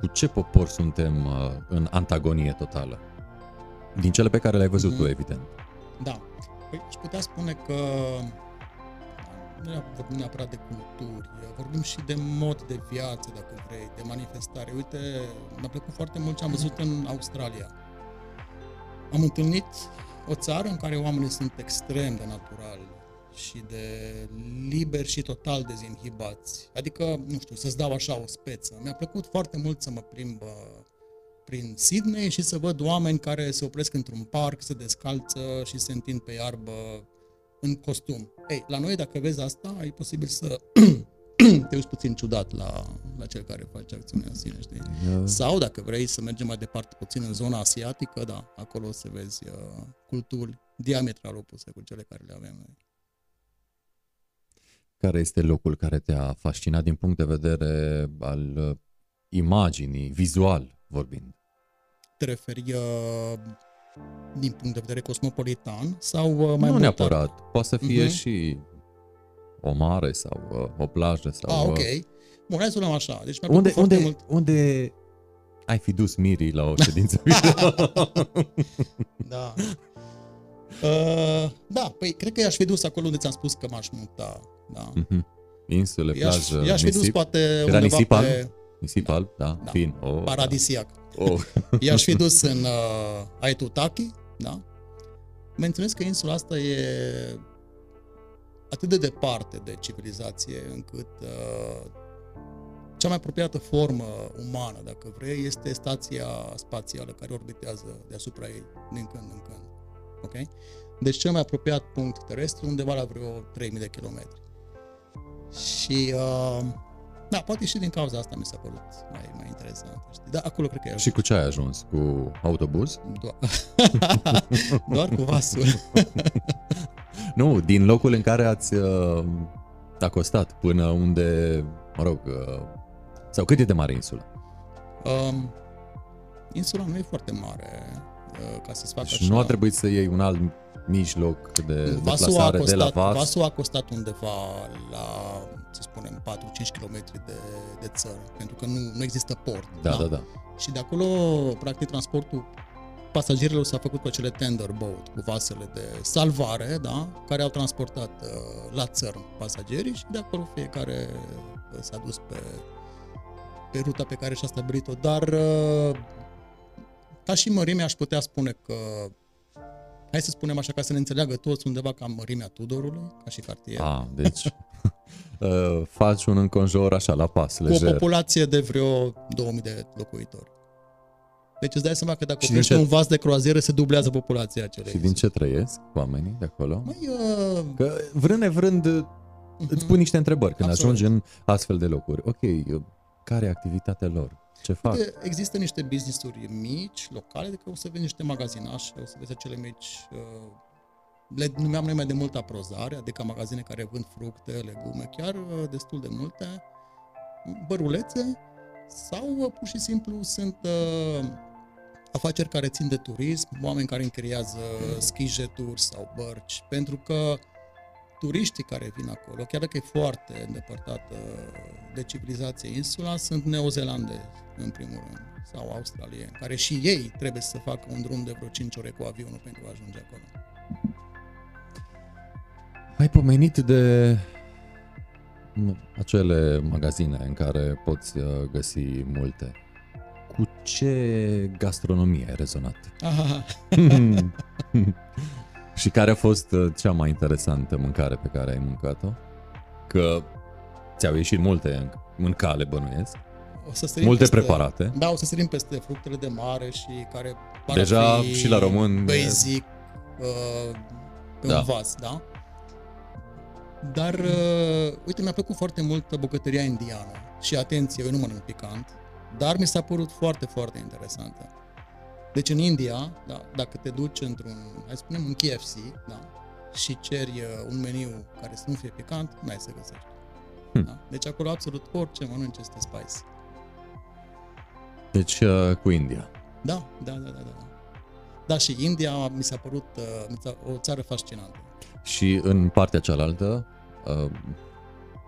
cu ce popor suntem uh, în antagonie totală? Din cele pe care le-ai văzut
Mhm.
tu, evident.
Da. Păi aș putea spune că nu ne- vorbim neapărat de culturi, vorbim și de mod de viață, dacă vrei, de manifestare. Uite, mi-a plăcut foarte mult ce am văzut în Australia. Am întâlnit o țară în care oamenii sunt extrem de naturali și de liberi și total dezinhibați. Adică, nu știu, să-ți dau așa o speță. Mi-a plăcut foarte mult să mă plimb uh, prin Sydney și să văd oameni care se opresc într-un parc, se descalță și se întind pe iarbă în costum. Ei, la noi, dacă vezi asta, e posibil să te uiți puțin ciudat la, la cel care face acțiunea în sine, știi? Sau, dacă vrei să mergem mai departe puțin în zona asiatică, da, acolo o să vezi uh, culturi diametral opuse cu cele care le avem noi.
Care este locul care te-a fascinat din punct de vedere al uh, imaginii, vizual, vorbind?
Te referi uh, din punct de vedere cosmopolitan sau uh, mai
nu
mult?
neapărat. Poate să fie
Mhm.
și o mare sau uh, o plajă sau...
Ah,
uh,
ok. Bun, hai să luăm așa. Deci mi-a
Unde,
plăcut foarte
unde,
mult.
unde ai fi dus Miri la o ședință video?
Da. Uh, da, păi cred că i-aș fi dus acolo unde ți-am spus că m-aș muta. Da.
Mhm. Insule,
I-aș,
plajă,
i-aș fi dus
nisip?
poate
Era
undeva
nisip
pe
alb? Nisip alb, da,
Da.
fin. Oh,
paradisiac.
Da. Oh.
I-aș fi dus în uh, Aitutaki, da? Menționez că insula asta e atât de departe de civilizație încât uh, cea mai apropiată formă umană, dacă vrei, este stația spațială care orbitează deasupra ei din când în când. Ok? Deci cel mai apropiat punct terestru undeva la vreo 3000 de kilometri. Și uh, da, poate și din cauza asta mi s-a părut mai, mai interesant. Știi? Da, acolo cred că e
Și cu ce ai ajuns? Cu autobuz?
doar, doar cu vasul.
Nu, din locul în care ați uh, acostat până unde, mă rog, uh, sau cât e de mare insula?
Um, insula nu e foarte mare uh, ca să-ți facă
Și
așa.
nu a trebuit să iei un alt mijloc de
vasul a,
deplasare de la
costat,
vas?
vasul a costat undeva la, să spunem, 4-5 km de, de țără, pentru că nu, nu există port.
Da, da, da.
Și de acolo, practic, transportul pasagerilor s-a făcut cu acele tender boat, cu vasele de salvare, da, care au transportat uh, la țărm pasagerii și de acolo fiecare uh, s-a dus pe, pe ruta pe care și-a stabilit-o. Dar, uh, ca și mărime, aș putea spune că, hai să spunem așa, ca să ne înțeleagă toți, undeva cam mărimea Tudorului, ca și cartier.
A, deci uh, faci un înconjur așa, la pas,
cu o
lejer.
populație de vreo 2000 de locuitori. Deci îți dai seama că dacă
Și
oprești
din ce-
un vas de croazieră, se dublează populația acelei.
Și din ce trăiesc oamenii de acolo?
Măi, uh,
Că vrând nevrând îți pun niște întrebări când
Absolut.
ajungi în astfel de locuri. Ok, uh, care e activitatea lor? Ce fac?
uite, există niște business-uri mici, locale, de că o să vezi niște magazinașe, o să vezi acele mici, uh, le numeam noi mai de mult aprozare, adică magazine care vând fructe, legume, chiar uh, destul de multe, bărulețe, sau uh, pur și simplu sunt uh, afaceri care țin de turism, oameni care închiriază schijeturi sau bărci, pentru că turiștii care vin acolo, chiar dacă e foarte îndepărtată de civilizație insula, sunt neozelandezi, în primul rând, sau australieni, care și ei trebuie să facă un drum de vreo 5 ore cu avionul pentru a ajunge acolo.
Ai pomenit de m- acele magazine în care poți uh, găsi multe. Cu ce gastronomie ai rezonat?
Aha,
Și care a fost uh, cea mai interesantă mâncare pe care ai mâncat-o? Că ți-au ieșit multe în, în cale, bănuiesc.
o să sărim
Multe
peste,
preparate.
Da, o să sărim peste fructele de mare și care par
Deja
a fi
și la român e-
basic uh, pe
Da.
un vas, da? Dar, uh, uite, mi-a plăcut foarte mult bucătăria indiană. Și atenție, eu nu mănânc picant, dar mi s-a părut foarte, foarte interesantă. Deci în India, da, dacă te duci într-un, hai să spunem, un KFC, da, și ceri uh, un meniu care să nu fie picant, n-ai să găsești.
Hm.
Da? Deci acolo absolut orice mănânci este spice.
Deci uh, cu India.
Da, da, da, da, da. Da, și India mi s-a părut uh, mi s-a- o țară fascinantă.
Și în partea cealaltă, uh,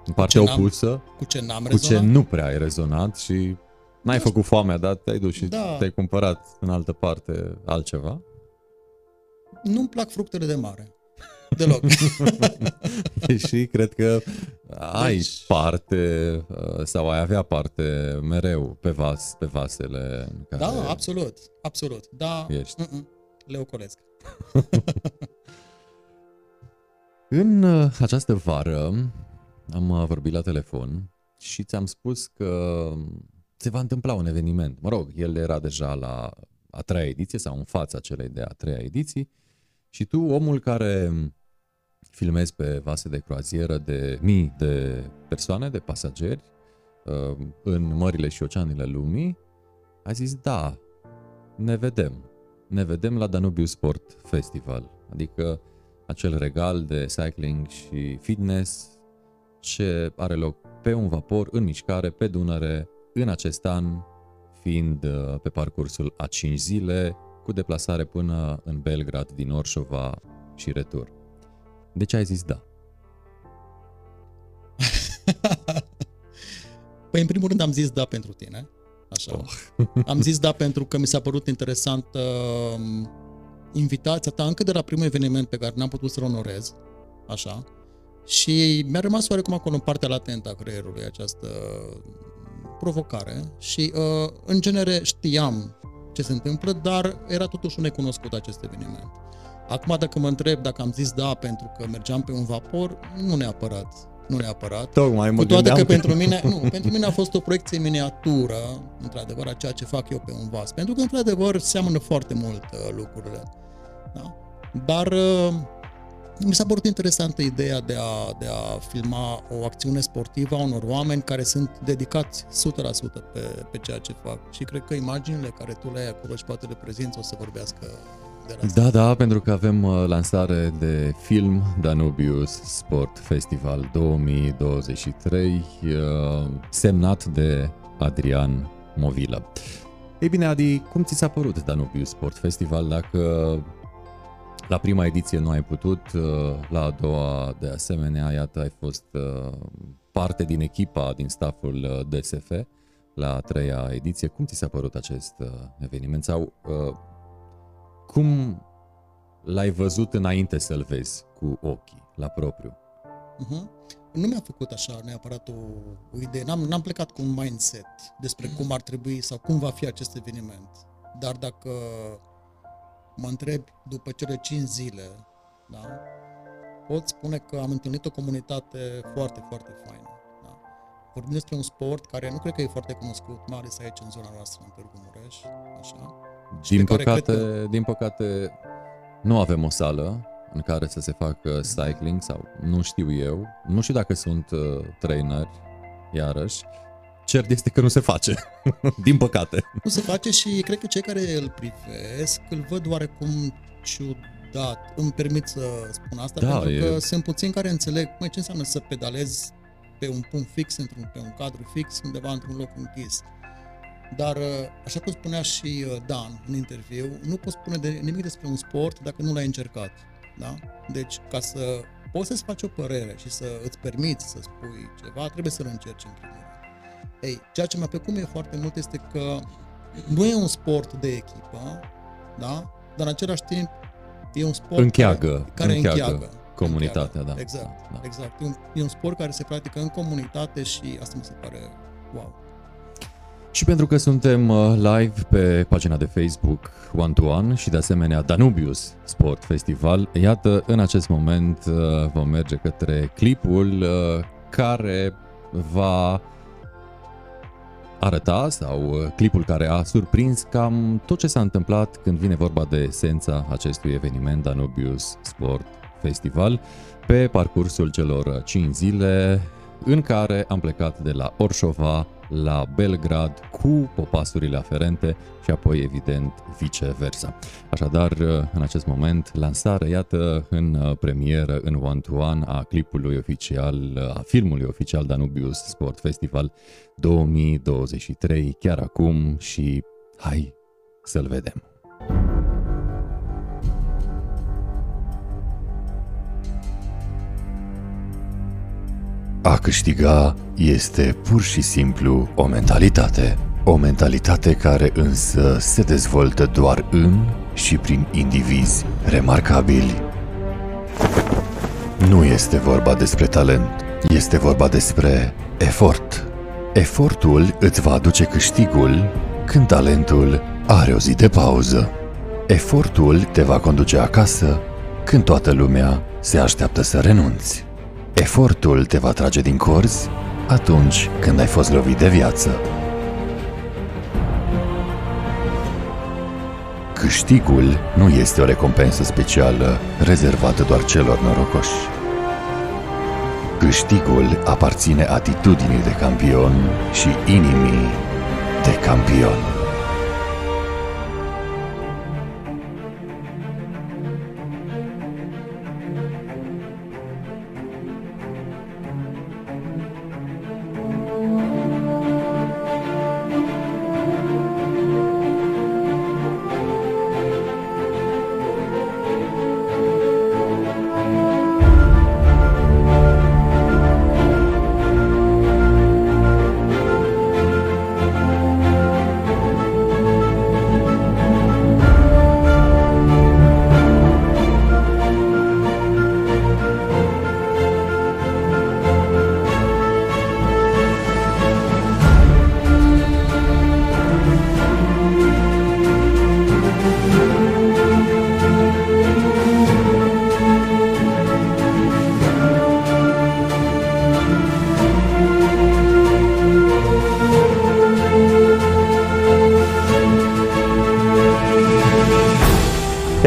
în partea
ce n-am
opusă,
Cu ce n-am
cu ce
rezonat?
nu prea ai rezonat și n-ai
Da.
făcut foamea, dar te-ai dus și
Da.
te-ai cumpărat în altă parte altceva.
Nu-mi plac fructele de mare. Deloc.
și cred că ai
Deci-
parte uh, sau ai avea parte mereu pe vas, pe vasele în care
da, absolut. Absolut. Da,
Ești.
Mm-mm, le ocolesc.
În uh, această vară am uh, vorbit la telefon și ți-am spus că se va întâmpla un eveniment. Mă rog, el era deja la a treia ediție sau în fața celei de a treia ediții și tu, omul care filmezi pe vase de croazieră de mii de persoane, de pasageri, uh, în mările și oceanele lumii, ai zis da, ne vedem. Ne vedem la Danubiu Sport Festival, adică acel regal de cycling și fitness ce are loc pe un vapor în mișcare, pe Dunăre, în acest an, fiind uh, pe parcursul a 5 zile, cu deplasare până în Belgrad din Orșova și retur. De ce ai zis da?
păi, în primul rând am zis da pentru tine. Așa. Oh. am zis da pentru că mi s-a părut interesant uh, invitația ta încă de la primul eveniment pe care n-am putut să-l onorez. Așa. Și mi-a rămas oarecum acolo în partea latentă a creierului această provocare și uh, în genere știam ce se întâmplă, dar era totuși un necunoscut acest eveniment. Acum dacă mă întreb dacă am zis da pentru că mergeam pe un vapor, nu neapărat. Nu neapărat.
Tocmai mă
Cu toate
că
pentru mine, nu, pentru mine a fost o proiecție miniatură, într-adevăr, a ceea ce fac eu pe un vas. Pentru că, într-adevăr, seamănă foarte mult uh, lucrurile. Da? Dar uh, mi s-a părut interesantă ideea de a, de a filma o acțiune sportivă a unor oameni care sunt dedicați 100% pe, pe ceea ce fac. Și cred că imaginile care tu le ai acolo și poate le prezinți o să vorbească de la
asta. Da, da, pentru că avem uh, lansare de film Danubius Sport Festival 2023, uh, semnat de Adrian Movilă. Ei bine, Adi, cum ți s-a părut Danubius Sport Festival dacă la prima ediție nu ai putut, uh, la a doua de asemenea, iată, ai fost uh, parte din echipa, din stafful uh, DSF la a treia ediție. Cum ți s-a părut acest eveniment sau cum l-ai văzut înainte să-l vezi cu ochii, la propriu?
Uh-huh. Nu mi-a făcut așa neapărat o, o idee. N-am, n-am plecat cu un mindset despre cum ar trebui sau cum va fi acest eveniment. Dar dacă mă întreb după cele 5 zile, da, pot spune că am întâlnit o comunitate foarte, foarte faină. Da. Vorbim despre un sport care nu cred că e foarte cunoscut, mai ales aici în zona noastră, în Târgu Mureș. Așa.
Din păcate, că... din păcate, nu avem o sală în care să se facă cycling sau nu știu eu, nu știu dacă sunt uh, traineri, iarăși, Cert este că nu se face, din păcate.
Nu se face și cred că cei care îl privesc îl văd oarecum ciudat. Îmi permit să spun asta, da, pentru e... că sunt puțini care înțeleg mai ce înseamnă să pedalezi pe un punct fix, într-un, pe un cadru fix, undeva într-un loc închis. Dar, uh, așa cum spunea și uh, Dan în interviu, nu poți spune de nimic despre un sport dacă nu l-ai încercat. Da? Deci, ca să poți să-ți faci o părere și să îți permiți să spui ceva, trebuie să-l încerci în primul ei, ceea ce mi-a plăcut mie foarte mult este că nu e un sport de echipă, da? Dar în același timp e un sport
încheagă,
care, care
încheagă, încheagă comunitatea, încheagă.
da. Exact, da. exact. E un, e un sport care se practică în comunitate și asta mi se pare wow.
Și pentru că suntem uh, live pe pagina de Facebook One to One și de asemenea Danubius Sport Festival, iată, în acest moment uh, vom merge către clipul uh, care va arăta sau uh, clipul care a surprins cam tot ce s-a întâmplat când vine vorba de esența acestui eveniment Danubius Sport Festival pe parcursul celor 5 zile în care am plecat de la Orșova la Belgrad cu popasurile aferente și apoi, evident, viceversa. Așadar, în acest moment, lansare, iată, în premieră, în one-to-one a clipului oficial, a filmului oficial Danubius Sport Festival 2023, chiar acum și hai să-l vedem! A câștiga este pur și simplu o mentalitate. O mentalitate care însă se dezvoltă doar în și prin indivizi remarcabili. Nu este vorba despre talent, este vorba despre efort. Efortul îți va aduce câștigul când talentul are o zi de pauză. Efortul te va conduce acasă când toată lumea se așteaptă să renunți. Efortul te va trage din corzi atunci când ai fost lovit de viață. Câștigul nu este o recompensă specială rezervată doar celor norocoși. Câștigul aparține atitudinii de campion și inimii de campion.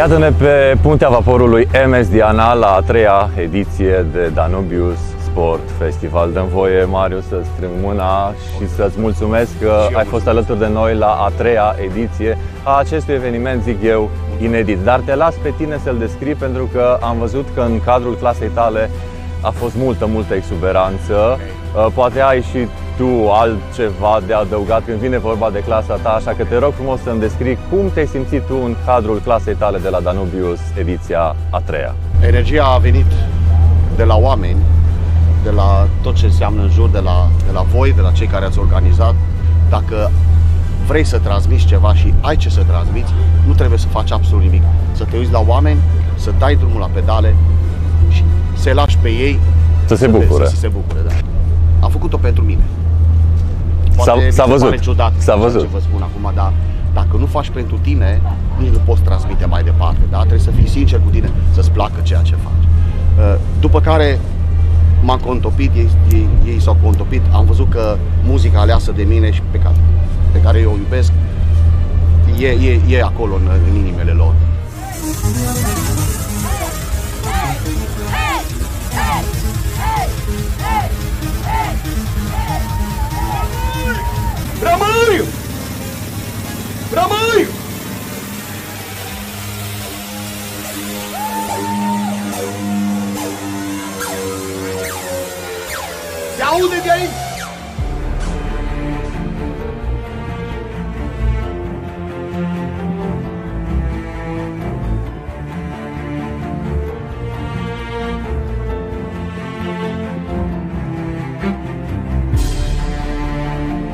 Iată-ne pe puntea vaporului MS Diana la a treia ediție de Danubius Sport Festival. Dăm voie, Marius, să strâng mâna și să-ți mulțumesc că ai fost alături de noi la a treia ediție a acestui eveniment, zic eu, inedit. Dar te las pe tine să-l descrii pentru că am văzut că în cadrul clasei tale a fost multă, multă exuberanță. Uh, poate ai și tu altceva de adăugat când vine vorba de clasa ta, așa că te rog frumos să-mi descrii cum te-ai simțit tu în cadrul clasei tale de la Danubius, ediția a treia.
Energia a venit de la oameni, de la tot ce înseamnă în jur, de la, de la voi, de la cei care ați organizat. Dacă vrei să transmiți ceva și ai ce să transmiți, nu trebuie să faci absolut nimic. Să te uiți la oameni, să dai drumul la pedale și să lași pe ei
să se bucure.
Să, să se bucure, da. Am făcut-o pentru mine.
S-a, s-a văzut.
ciudat
s-a văzut.
ce vă spun acum, dar dacă nu faci pentru tine, nici nu poți transmite mai departe. Da? Trebuie să fii sincer cu tine, să-ți placă ceea ce faci. Uh, după care m-am contopit, ei, ei, ei s-au contopit, am văzut că muzica aleasă de mine și pe care, pe care eu o iubesc e, e, e acolo în, în inimile lor.
Bramanho! Bramanho! Saúde, aí!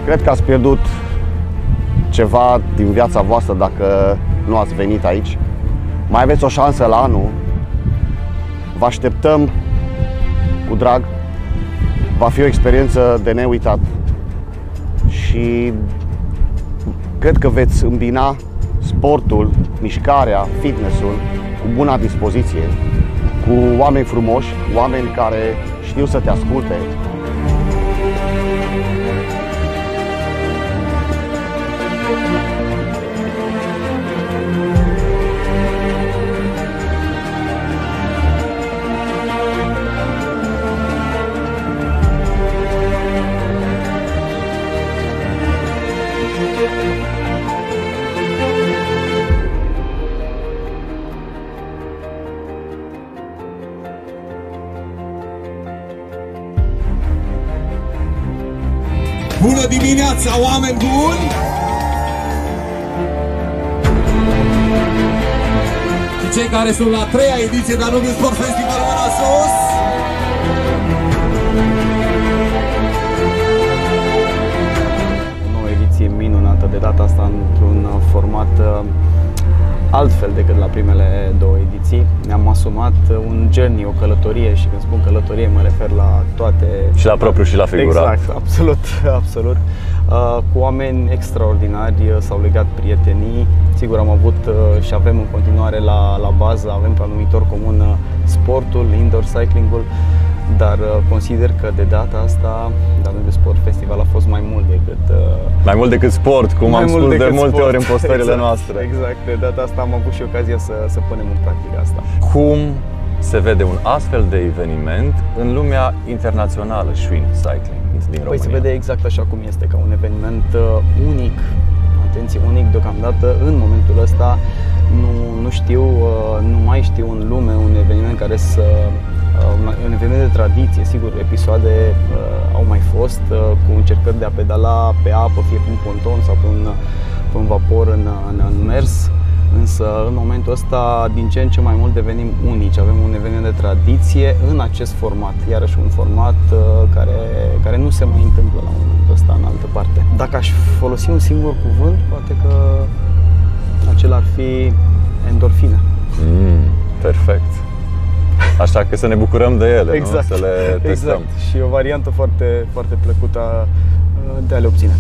Cred că ați pierdut ceva din viața voastră dacă nu ați venit aici. Mai aveți o șansă la anul. Vă așteptăm cu drag. Va fi o experiență de neuitat. Și cred că veți îmbina sportul, mișcarea, fitnessul cu buna dispoziție, cu oameni frumoși, oameni care știu să te asculte,
dimineața, oameni buni! Și cei care sunt la treia ediție de Anubiu Sport Festival Mâna Sus!
O nouă ediție minunată, de data asta într-un format uh, altfel decât la primele două ediții. Ne-am asumat un journey, o călătorie și când spun călătorie mă refer la toate...
Și la propriu și la figurat.
Exact, absolut, absolut. Uh, cu oameni extraordinari uh, s-au legat prietenii. Sigur am avut uh, și avem în continuare la, la bază, avem pe anumitor comun sportul, indoor cyclingul dar uh, consider că de data asta Danube Sport Festival a fost mai mult decât uh,
mai mult decât sport, cum am spus de multe sport. ori în postările
exact,
noastre.
Exact, de data asta am avut și ocazia să, să punem în practică asta.
Cum se vede un astfel de eveniment în lumea internațională Schwinn Cycling din România?
Păi se vede exact așa cum este, ca un eveniment uh, unic, atenție, unic deocamdată în momentul ăsta nu, nu știu, nu mai știu în lume un eveniment care să Uh, un eveniment de tradiție, sigur, episoade uh, au mai fost uh, cu încercări de a pedala pe apă, fie pe un ponton sau pe un, pe un vapor în, în, în mers, însă în momentul ăsta din ce în ce mai mult devenim unici, avem un eveniment de tradiție în acest format, iarăși un format uh, care, care nu se mai întâmplă la momentul ăsta în altă parte. Dacă aș folosi un singur cuvânt, poate că acela ar fi endorfine.
Mm, perfect. Așa că să ne bucurăm de ele,
exact.
nu? să le testăm.
Exact. Și o variantă foarte, foarte plăcută uh, de a le obține.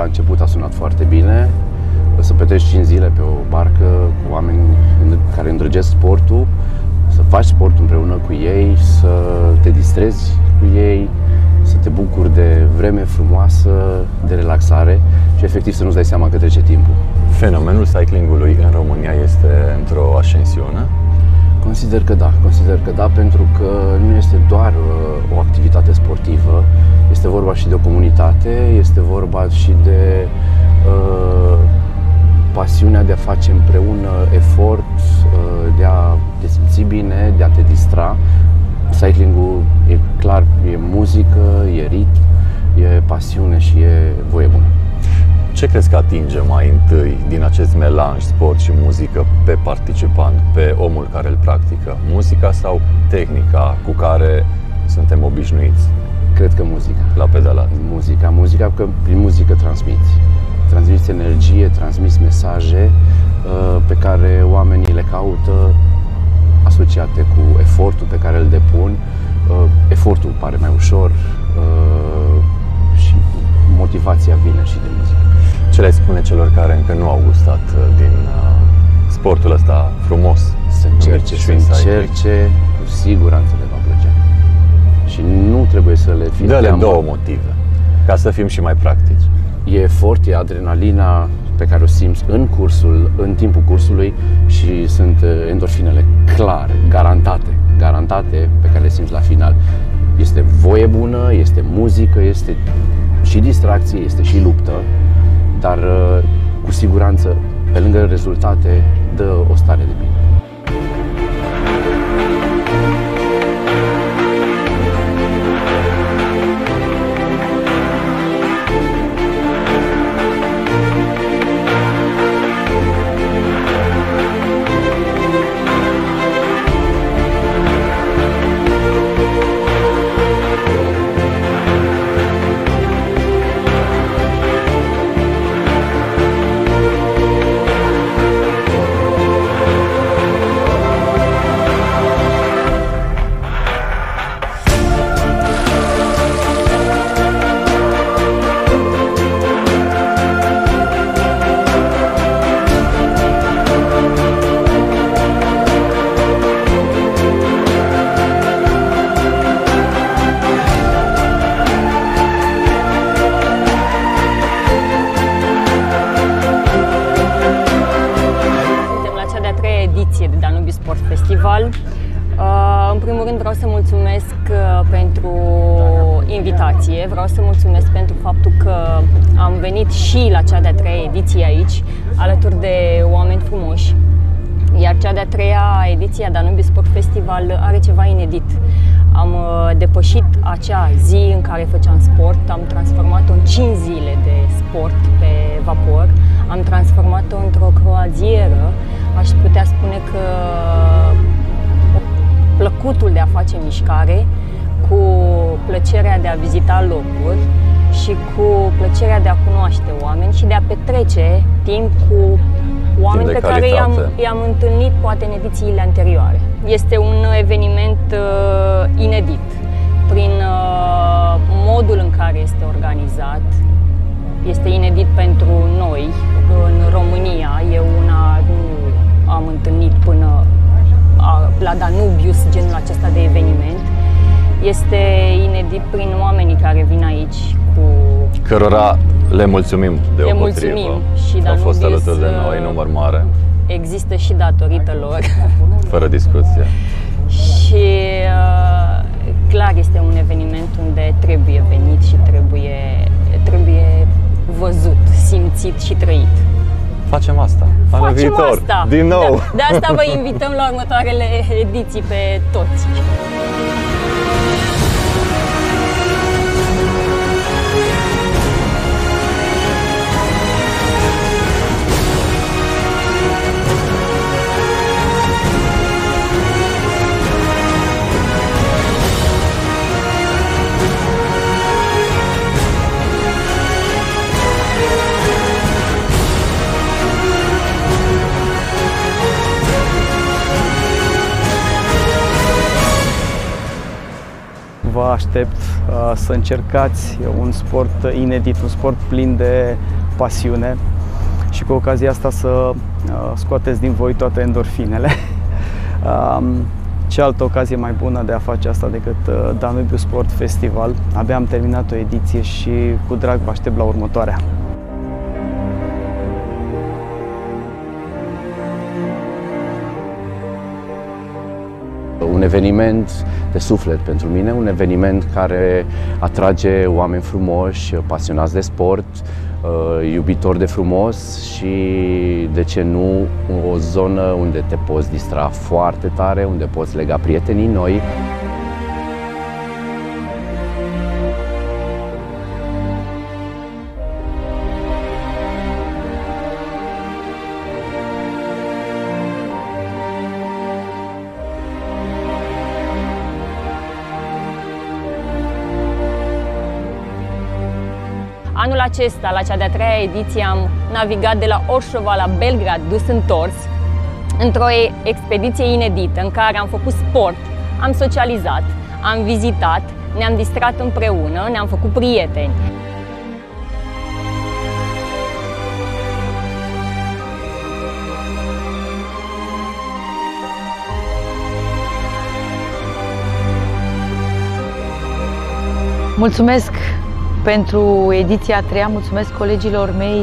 La început a sunat foarte bine. Să petreci 5 zile pe o barcă cu oameni care îndrăgesc sportul, să faci sport împreună cu ei, să te distrezi cu ei, să te bucuri de vreme frumoasă, de relaxare și efectiv să nu-ți dai seama că trece timpul.
Fenomenul cyclingului în România este într-o ascensiune?
Consider că da, consider că da, pentru că nu este doar uh, o activitate sportivă, este vorba și de o comunitate, este vorba și de uh, pasiunea de a face împreună efort, uh, de a te simți bine, de a te distra. Cyclingul e clar, e muzică, e ritm, e pasiune și e voie bună.
Ce crezi că atinge mai întâi din acest melanj sport și muzică pe participant, pe omul care îl practică? Muzica sau tehnica cu care suntem obișnuiți?
Cred că muzica.
La pedalat.
Muzica, muzica, că prin muzică transmiți. Transmiți energie, transmiți mesaje uh, pe care oamenii le caută asociate cu efortul pe care îl depun. Uh, efortul pare mai ușor uh, și motivația vine și din muzică.
Ce le spune celor care încă nu au gustat uh, din uh, sportul ăsta frumos?
Să încerce, să încerce, cu siguranță le va plăcea. Și nu trebuie să le fie
Dă-le
teamă.
două motive, ca să fim și mai practici.
E efort, e adrenalina pe care o simți în cursul, în timpul cursului și sunt uh, endorfinele clare, garantate, garantate pe care le simți la final. Este voie bună, este muzică, este și distracție, este și luptă, dar uh, cu siguranță, pe lângă rezultate, dă o stare de bine.
Primul rând vreau să mulțumesc uh, pentru invitație, vreau să mulțumesc pentru faptul că am venit și la cea de-a treia ediție aici, alături de oameni frumoși. Iar cea de-a treia ediție a Danubiu Sport Festival are ceva inedit. Am uh, depășit acea zi în care făceam sport, am transformat-o în 5 zile de sport pe vapor, am transformat-o într-o croazieră. Aș putea spune că plăcutul de a face mișcare, cu plăcerea de a vizita locuri și cu plăcerea de a cunoaște oameni și de a petrece timp cu oameni
de
pe care i-am,
calitate.
i-am întâlnit poate în edițiile anterioare. Este un eveniment uh, inedit prin uh, modul în care este organizat. Este inedit pentru noi în România. Eu una nu am întâlnit până a, la Danubius genul acesta de eveniment. Este inedit prin oamenii care vin aici cu
Cărora le mulțumim de
Le
o
mulțumim și
Au fost
Danubius,
alături de noi
uh,
număr mare,
există și datorită lor.
fără discuție.
și uh, clar este un eveniment unde trebuie venit și trebuie, trebuie văzut, simțit și trăit.
Facem asta. Anul
Facem
viitor.
asta!
Din nou.
Da, de asta vă invităm la următoarele ediții pe toți.
Aștept să încercați un sport inedit, un sport plin de pasiune și cu ocazia asta să scoateți din voi toate endorfinele. Ce altă ocazie mai bună de a face asta decât Danubiu Sport Festival. Abia am terminat o ediție și cu drag vă aștept la următoarea.
Un eveniment de suflet pentru mine, un eveniment care atrage oameni frumoși, pasionați de sport, uh, iubitori de frumos și, de ce nu, o zonă unde te poți distra foarte tare, unde poți lega prietenii noi.
Acesta, la cea de-a treia ediție, am navigat de la Orșova la Belgrad, dus întors, într-o expediție inedită în care am făcut sport, am socializat, am vizitat, ne-am distrat împreună, ne-am făcut prieteni.
Mulțumesc pentru ediția a treia. Mulțumesc colegilor mei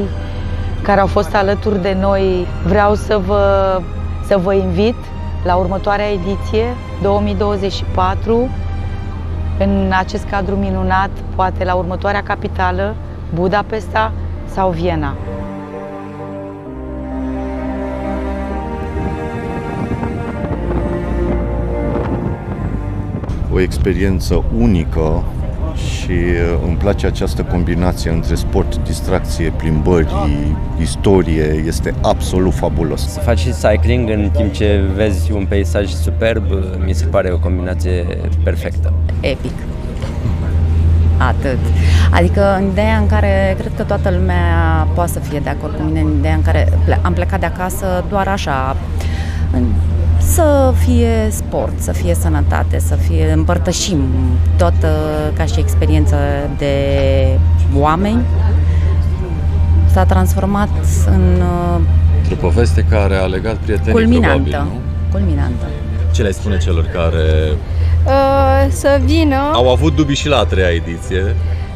care au fost alături de noi. Vreau să vă, să vă invit la următoarea ediție, 2024, în acest cadru minunat, poate la următoarea capitală, Budapesta sau Viena.
O experiență unică și uh, îmi place această combinație între sport, distracție, plimbări, istorie, este absolut fabulos.
Să faci și cycling în timp ce vezi un peisaj superb, mi se pare o combinație perfectă.
Epic. Atât. Adică în ideea în care cred că toată lumea poate să fie de acord cu mine, în ideea în care am plecat de acasă doar așa, să fie sport, să fie sănătate, să fie împărtășim tot ca și experiență de oameni. S-a transformat în...
O poveste care a legat prietenii
culminantă,
probabil, nu?
Culminantă.
Ce le spune celor care
uh, să vină...
Au avut dubii și la a treia ediție.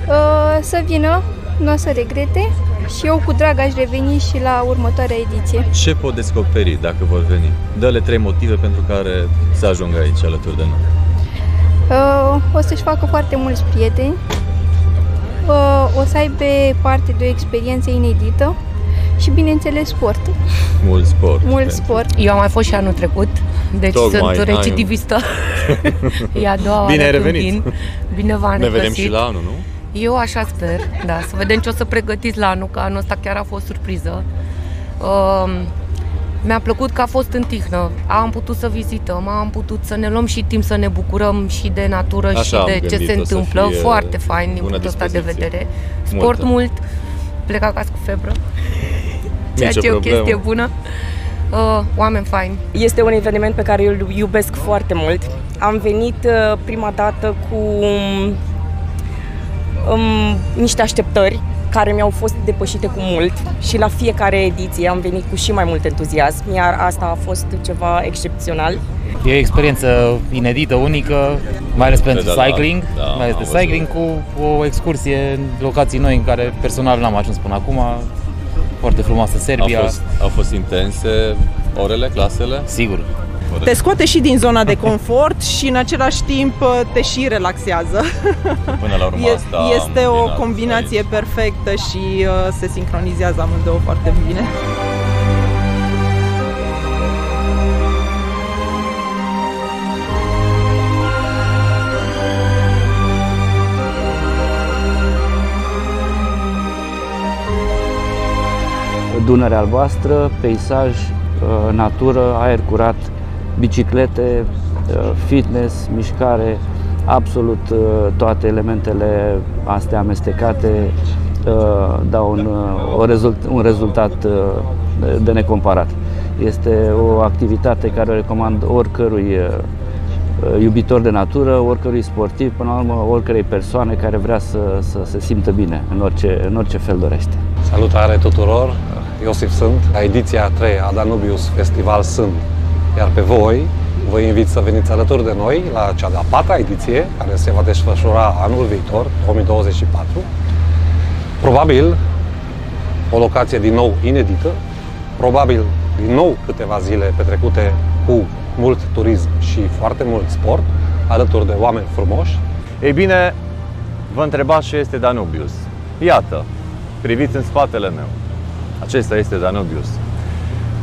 Uh, să vină, nu o să regrete și eu cu drag aș reveni și la următoarea ediție.
Ce pot descoperi dacă vor veni? Dă-le trei motive pentru care să ajungă aici alături de noi.
Uh, o să-și facă foarte mulți prieteni, uh, o să aibă parte de o experiență inedită și, bineînțeles, sport.
Mult sport.
Mult pentru... sport.
Eu am mai fost și anul trecut, deci
Tocmai,
sunt recidivistă. e a doua
Bine ai
oară când
revenit.
vin. Bine v-am
Ne vedem
regăsit.
și la anul, nu?
Eu așa sper, da, să vedem ce o să pregătiți la anul, că anul ăsta chiar a fost surpriză. Uh, mi-a plăcut că a fost în tihnă, am putut să vizităm, am putut să ne luăm și timp să ne bucurăm și de natură
Așa
și
am
de ce
gândit,
se
o să
întâmplă.
fie
Foarte fain din
bună
punctul ăsta de
dispoziție.
vedere. Sport
Multă.
mult, plec acasă cu febră, ceea
Nicio
ce e o
problemă.
chestie bună. Uh, oameni faini.
Este un eveniment pe care îl iubesc foarte mult. Am venit uh, prima dată cu um, um, niște așteptări care mi-au fost depășite cu mult și la fiecare ediție am venit cu și mai mult entuziasm, iar asta a fost ceva excepțional.
E o experiență inedită, unică, mai ales pentru
Da, da,
cycling,
da,
mai ales
am
de
văzut.
cycling cu o excursie în locații noi în care personal n-am ajuns până acum. Foarte frumoasă Serbia.
Au fost, au fost intense orele, clasele?
Sigur.
Te scoate și din zona de confort și în același timp te și relaxează.
Până la urmă
E-
asta am
este o
combinat
combinație perfectă și uh, se sincronizează amândouă foarte bine.
Dunăre albastră, peisaj, uh, natură, aer curat, biciclete, uh, fitness, mișcare, absolut uh, toate elementele astea amestecate uh, dau un, uh, o rezult, un rezultat uh, de necomparat. Este o activitate care o recomand oricărui uh,
uh, iubitor de natură, oricărui sportiv, până la urmă oricărei persoane care vrea să, să se simtă bine în orice, în orice fel dorește.
Salutare tuturor! Iosif sunt, la ediția 3 a Danubius Festival sunt, iar pe voi vă invit să veniți alături de noi la cea de-a patra ediție, care se va desfășura anul viitor, 2024. Probabil o locație din nou inedită, probabil din nou câteva zile petrecute cu mult turism și foarte mult sport, alături de oameni frumoși.
Ei bine, vă întrebați ce este Danubius. Iată, priviți în spatele meu. Acesta este Danubius.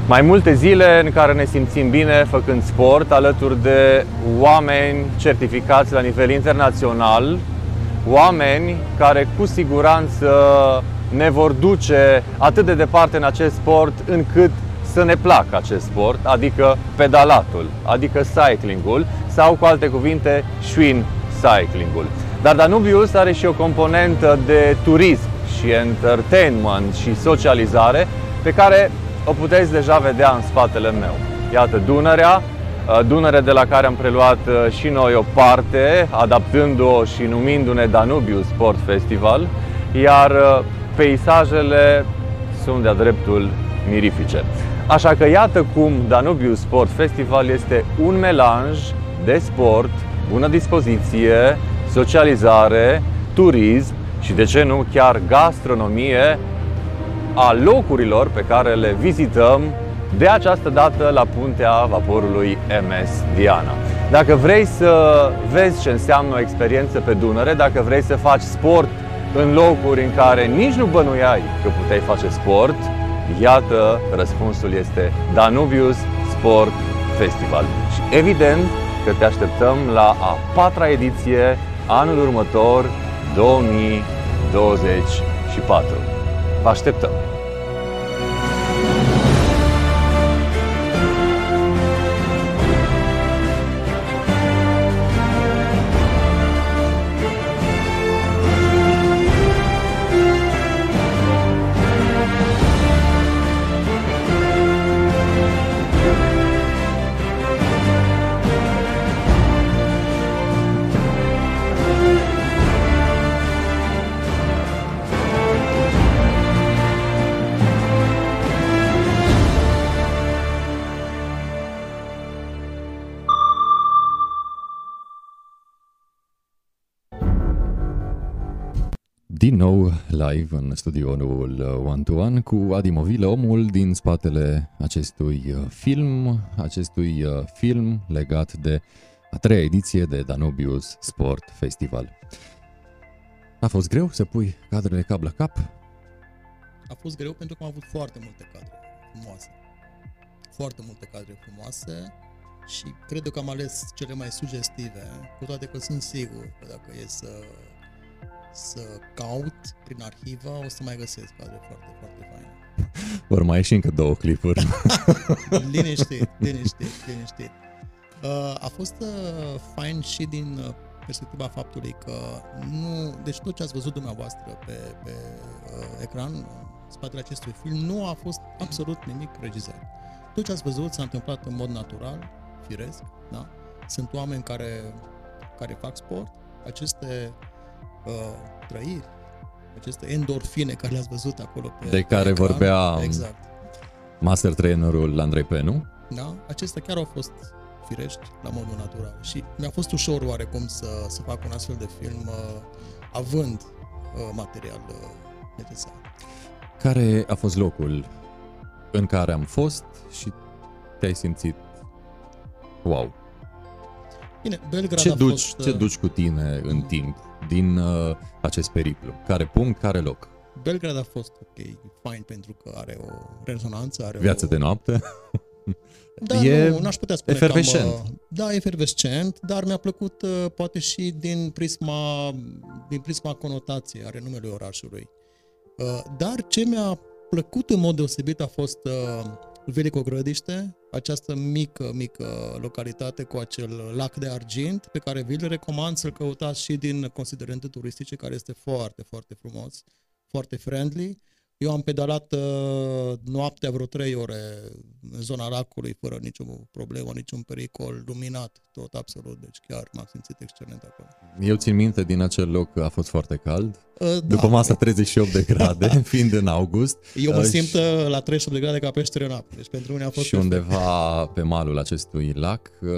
Mai multe zile în care ne simțim bine făcând sport alături de oameni certificați la nivel internațional, oameni care cu siguranță ne vor duce atât de departe în acest sport încât să ne placă acest sport, adică pedalatul, adică cyclingul sau cu alte cuvinte Schwinn cyclingul. Dar Danubius are și o componentă de turism și entertainment și socializare pe care o puteți deja vedea în spatele meu. Iată Dunărea, Dunăre de la care am preluat și noi o parte, adaptându-o și numindu-ne Danubius Sport Festival, iar peisajele sunt de-a dreptul mirifice. Așa că iată cum Danubius Sport Festival este un melanj de sport, bună dispoziție, socializare, turism și de ce nu chiar gastronomie a locurilor pe care le vizităm de această dată la puntea vaporului MS Diana. Dacă vrei să vezi ce înseamnă o experiență pe Dunăre, dacă vrei să faci sport în locuri în care nici nu bănuiai că puteai face sport, iată, răspunsul este Danubius Sport Festival. Și evident că te așteptăm la a patra ediție anul următor, 2024. Vă așteptăm!
Din nou live în studioul One to One cu Adi Movile, omul din spatele acestui uh, film, acestui uh, film legat de a treia ediție de Danubius Sport Festival. A fost greu să pui cadrele cap la cap?
A fost greu pentru că am avut foarte multe cadre frumoase. Foarte multe cadre frumoase și cred că am ales cele mai sugestive, cu toate că sunt sigur că dacă e să să caut prin arhivă, o să mai găsesc cadre foarte, foarte faine.
Vor mai ieși încă două clipuri.
liniștit, liniștit, liniștit. Uh, a fost uh, fain și din uh, perspectiva faptului că nu, deci tot ce ați văzut dumneavoastră pe, pe uh, ecran, în spatele acestui film, nu a fost absolut nimic regizat. Tot ce ați văzut s-a întâmplat în mod natural, firesc, da? Sunt oameni care, care fac sport, aceste uh, trăiri, aceste endorfine care le-ați văzut acolo pe
De care
pe ecran.
vorbea
exact.
master trainerul Andrei Penu.
Da? Acestea chiar au fost firești la modul natural și mi-a fost ușor oarecum să, să fac un astfel de film uh, având uh, material uh, necesar.
Care a fost locul în care am fost și te-ai simțit wow?
Bine, Belgrad
Ce
a
duci,
fost...
ce duci cu tine în timp din uh, acest periplu? Care punct, care loc?
Belgrad a fost ok, fain pentru că are o rezonanță, are
Viață
o...
de noapte?
Da,
E
nu, n-aș putea spune
efervescent.
Că am, uh, da, efervescent, dar mi-a plăcut uh, poate și din prisma, din prisma conotației, are numele orașului. Uh, Dar ce mi-a plăcut în mod deosebit a fost uh, Velico Grădiște, această mică, mică localitate cu acel lac de argint pe care vi-l recomand să-l căutați și din considerente turistice, care este foarte, foarte frumos, foarte friendly. Eu am pedalat uh, noaptea vreo 3 ore în zona lacului, fără nicio problemă, niciun pericol, luminat, tot absolut, deci chiar m-am simțit excelent acolo.
Eu țin minte din acel loc că a fost foarte cald,
Uh, da.
după masa 38 de grade, fiind în august.
Eu mă
uh,
simt uh, la 38 de grade ca peștere în apă, deci pentru mine a fost
Și undeva pe malul acestui lac uh,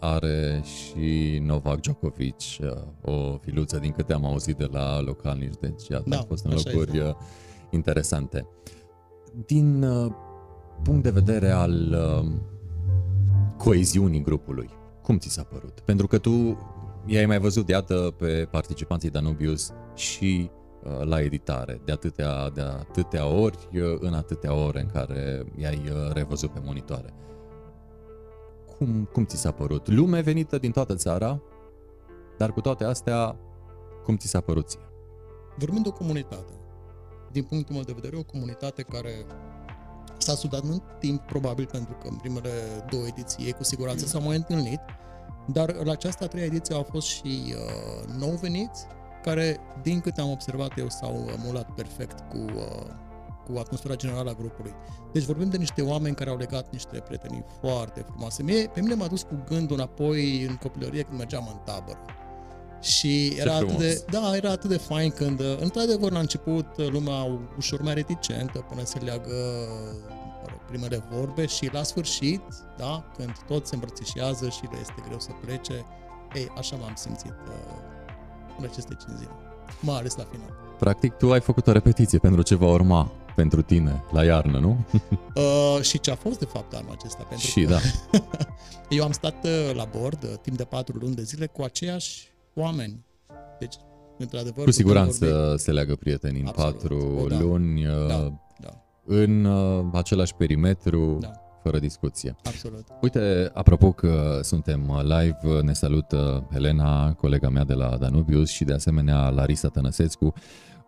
are și Novak Djokovic uh, o filuță din câte am auzit de la localnici, deci iată,
Da,
a fost în
așa
locuri
este.
Uh, interesante. Din uh, punct de vedere al uh, coeziunii grupului, cum ți s-a părut? Pentru că tu i-ai mai văzut, iată, pe participanții Danubius și uh, la editare, de atâtea, de atâtea ori, uh, în atâtea ore în care i-ai uh, revăzut pe monitoare. Cum, cum ți s-a părut? Lume venită din toată țara, dar cu toate astea, cum ți s-a părut ție?
Vorbim de o comunitate. Din punctul meu de vedere, o comunitate care s-a sudat în timp, probabil pentru că în primele două ediții ei cu siguranță s-au mai întâlnit, dar la această a treia ediție au fost și uh, nou veniți, care, din câte am observat eu, s-au uh, mulat perfect cu, uh, cu atmosfera generală a grupului. Deci vorbim de niște oameni care au legat niște prietenii foarte frumoase. Mie, pe mine m-a dus cu gândul înapoi în copilărie când mergeam în tabără. Și era atât
frumos.
de, da, era atât de fain când, uh, într-adevăr, la început uh, lumea ușor mai reticentă până se leagă mă rog, primele vorbe și la sfârșit, da, când tot se îmbrățișează și le este greu să plece, ei, așa m-am simțit uh, în aceste 5 zile, mai ales la final.
Practic, tu ai făcut o repetiție pentru ce va urma pentru tine la iarnă, nu?
Uh, și ce a fost de fapt anul acesta? Pentru
Și
că
da.
eu am stat uh, la bord uh, timp de patru luni de zile cu aceiași oameni. Deci, într-adevăr,
Cu
putem
siguranță
vorbi-
se leagă prietenii în
Absolut.
patru
O, da.
luni, uh,
Da, da.
în uh, același perimetru,
Da.
fără discuție.
Absolut.
Uite, apropo că suntem uh, live, uh, ne salută Helena, colega mea de la Danubius și de asemenea Larisa Tănăsescu,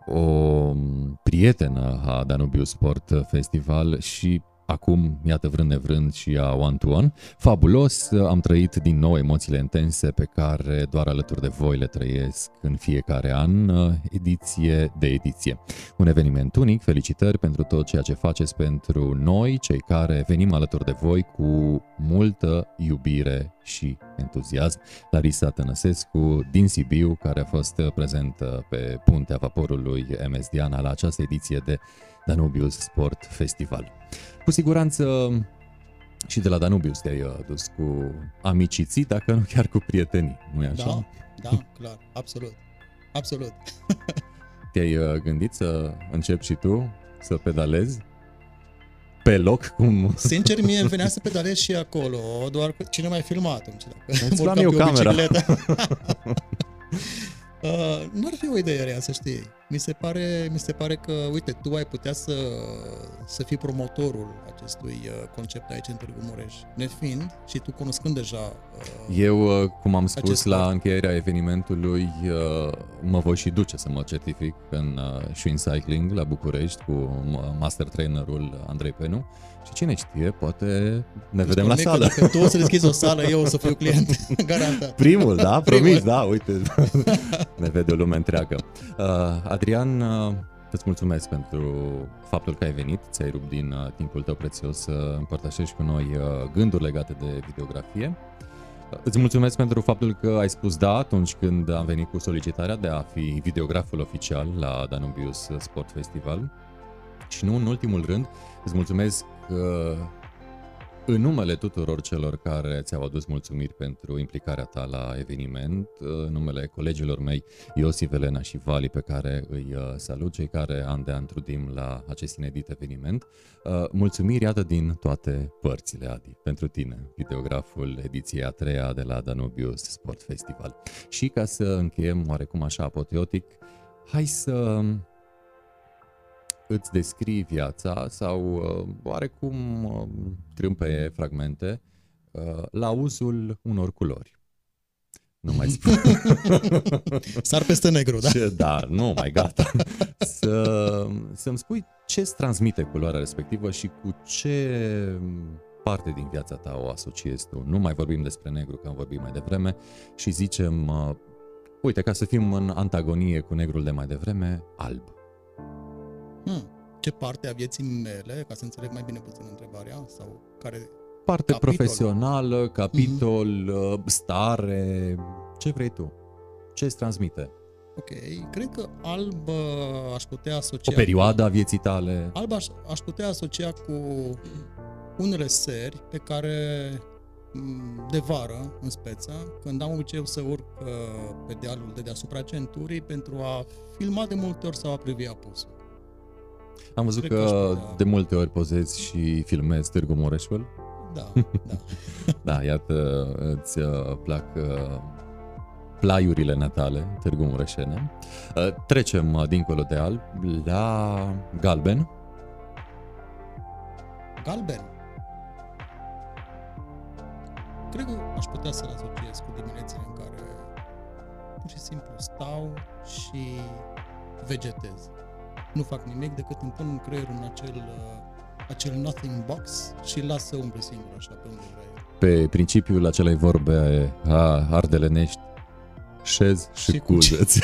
o um, prietenă a Danubius Sport Festival și acum, iată, vrând nevrând și a One to One. Fabulos, am trăit din nou emoțiile intense pe care doar alături de voi le trăiesc în fiecare an, ediție de ediție. Un eveniment unic, felicitări pentru tot ceea ce faceți pentru noi, cei care venim alături de voi cu multă iubire și entuziasm. Larisa Tănăsescu din Sibiu, care a fost prezentă pe puntea vaporului MS Diana la această ediție de Danubius Sport Festival. Cu siguranță și de la Danubius te-ai uh, dus cu amiciții, dacă nu chiar cu prietenii, nu-i așa?
Da, da, clar, absolut. Absolut.
Te-ai uh, gândit să începi și tu să pedalezi pe loc cum...
Sincer, mie îmi venea să pedalez și acolo, doar că cine mai filmat atunci? Dacă
Îți luam
urcam
eu
pe o
camera.
bicicletă. Uh, nu ar fi o idee rea, să știi. Mi se pare, mi se pare că, uite, tu ai putea să, să fii promotorul acestui uh, concept aici în Târgu Mureș, nefiind și tu cunoscând deja uh,
Eu, uh, cum am spus
acest
la
sport.
încheierea evenimentului, uh, mă voi și duce să mă certific în uh, Schwinn Cycling la București cu uh, master trainerul Andrei Penu și cine știe, poate ne vedem la
Spune că
sală.
Dacă tu o să deschizi o sală, eu o să fiu client, garantat.
Primul, da?
Primul.
Promis, da, uite, ne vede o lume întreagă. Uh, Adrian, uh, îți mulțumesc pentru faptul că ai venit, ți-ai rupt din uh, timpul tău prețios să împărtășești cu noi uh, gânduri legate de videografie. Uh, Îți mulțumesc pentru faptul că ai spus da atunci când am venit cu solicitarea de a fi videograful oficial la Danubius Sport Festival. Și nu în ultimul rând, îți mulțumesc uh, în numele tuturor celor care ți-au adus mulțumiri pentru implicarea ta la eveniment, în numele colegilor mei Iosif, Elena și Vali, pe care îi uh, salut, cei care an de an trudim la acest inedit eveniment, uh, mulțumiri iată din toate părțile, Adi, pentru tine, videograful ediției a treia de la Danubius Sport Festival. Și ca să încheiem oarecum așa apoteotic, hai să îți descrii viața sau uh, oarecum uh, trâmpeie fragmente uh, la uzul unor culori. Nu mai spun.
Sar peste negru, da?
Ce, da, nu mai gata. Să, să-mi spui ce îți transmite culoarea respectivă și cu ce parte din viața ta o asociezi tu. Nu mai vorbim despre negru, că am vorbit mai devreme, și zicem, uh, uite, ca să fim în antagonie cu negrul de mai devreme, alb.
Hmm. ce parte a vieții mele, ca să înțeleg mai bine puțin întrebarea, sau care
Parte
capitol?
profesională, capitol, mm-hmm. stare, ce vrei tu? Ce îți transmite?
Ok, cred că alb uh, aș putea asocia...
O perioadă a vieții tale?
Alb aș, aș putea asocia cu unele seri pe care m, de vară, în speța, când am obiceiul să urc uh, pe dealul de deasupra centurii pentru a filma de multe ori sau a privi apusul.
Am văzut
Cred că
că,
aș putea-
de multe ori pozezi și filmezi Târgu Mureșul.
Da, da.
da, iată, îți uh, plac uh, plaiurile natale, Târgu Mureșene. Uh, Trecem uh, dincolo de alb la galben.
Galben. Cred că aș putea să-l asociez cu diminețile în care pur și simplu stau și vegetez. Nu fac nimic decât îmi pun creierul în acel, uh, acel nothing box și îl las să umble singur așa pe unde vrea el.
Pe principiul acelei vorbe a ardelenești, șez și,
Și
cuzeți.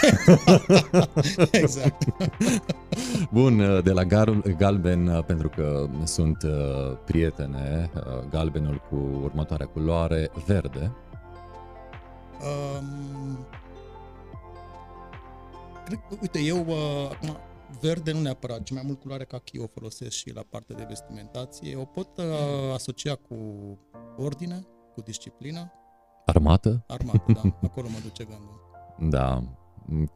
Exact.
Bun, uh, de la gar- galben, uh, pentru că sunt uh, prietene, uh, galbenul cu următoarea culoare, verde.
Um, cred că, uite, eu uh, acum verde nu neapărat, ci mai mult culoare kaki o folosesc și la partea de vestimentație. O pot uh, asocia cu ordine, cu disciplină.
Armată?
Armată, da, acolo mă duce gândul.
Da,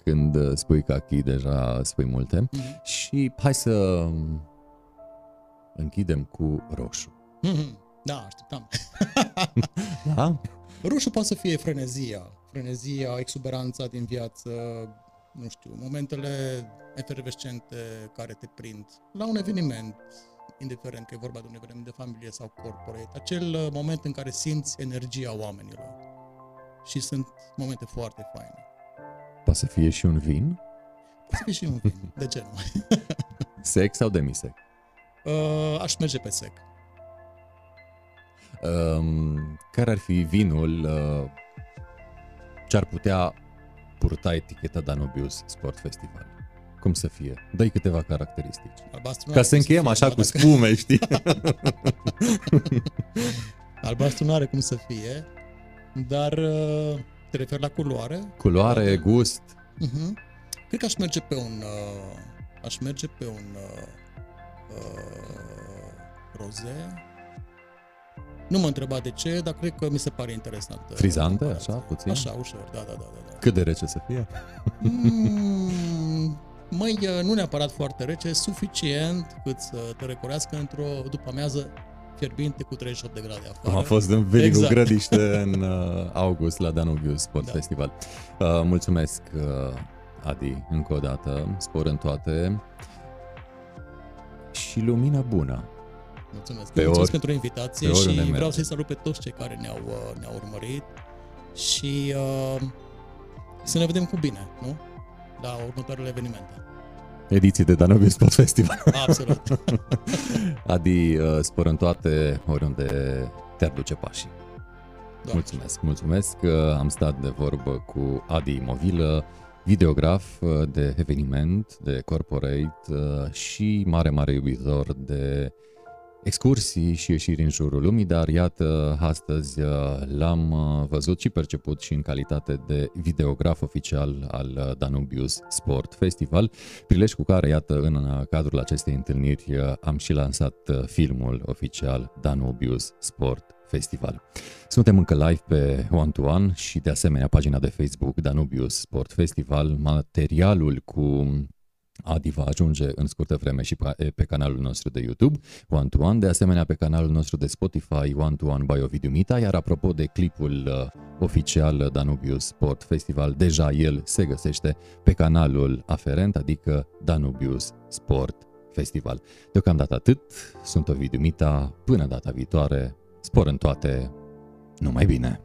când uh, spui kaki deja spui multe.
Mhm.
Și hai să um, închidem cu roșu.
Mhm, Da, așteptam.
Da?
Roșu poate să fie frenezia, frenezia, exuberanța din viață, nu știu, momentele efervescente care te prind la un eveniment, indiferent că e vorba de un eveniment de familie sau corporate, acel uh, moment în care simți energia oamenilor. Și sunt momente foarte faine.
Poate să fie și un vin?
Poate să fie și un vin, de ce nu?
Sec sau demisec?
Uh, aș merge pe sec.
Um, care ar fi vinul uh, ce ar putea purta eticheta Danubius Sport Festival? Cum să fie? Dă-i câteva caracteristici.
Albastru
Ca
n-are
să
cum
încheiem
fie,
așa
da,
cu
dacă-
spume, știi?
Albastru nu are cum să fie, dar uh, te referi la culoare?
Culoare, gust.
Mhm. Cred că aș merge pe un uh, aș merge pe un uh, uh, roze. Nu mă întreba de ce, dar cred că mi se pare interesant. uh,
Frizantă,
comparația.
așa, puțin?
Așa, ușor, da, da, da. da, da.
Cât de rece să fie?
Mm, măi, uh, nu neapărat foarte rece, suficient cât să te recorească într-o după amiază fierbinte cu 38 de grade afară.
Cum a fost în Veligu
Exact.
Grădiște în uh, august la Danubius Sport
Da.
Festival. Uh, mulțumesc, uh, Adi, încă o dată. Spor în toate. Și lumină bună.
Mulțumesc.
Pe
Mulțumesc
ori-
pentru invitație
pe oriunde
și vreau
mergi.
să-i salut pe toți cei care ne-au, uh, ne-au urmărit și uh, să ne vedem cu bine, nu? La următoarele evenimente.
Ediții de Danubius Sport Festival.
Absolut.
Adi, uh, spor în toate, oriunde te-ar duce pașii.
Da.
Mulțumesc, mulțumesc. că Am stat de vorbă cu Adi Movilă, videograf uh, de eveniment, de corporate uh, și mare, mare iubitor de excursii și ieșiri în jurul lumii, dar iată, astăzi uh, l-am uh, văzut și perceput și în calitate de videograf oficial al uh, Danubius Sport Festival, prilej cu care, iată, în uh, cadrul acestei întâlniri uh, am și lansat uh, filmul oficial Danubius Sport Festival. Suntem încă live pe One to One și de asemenea pagina de Facebook Danubius Sport Festival. Materialul cu Adi va ajunge în scurtă vreme și pe, pe canalul nostru de YouTube, One to One, de asemenea pe canalul nostru de Spotify, One to One by Ovidiu Mita, iar apropo de clipul uh, oficial Danubius Sport Festival, deja el se găsește pe canalul aferent, adică Danubius Sport Festival. Deocamdată atât, sunt Ovidiu Mita, până data viitoare, spor în toate, numai bine!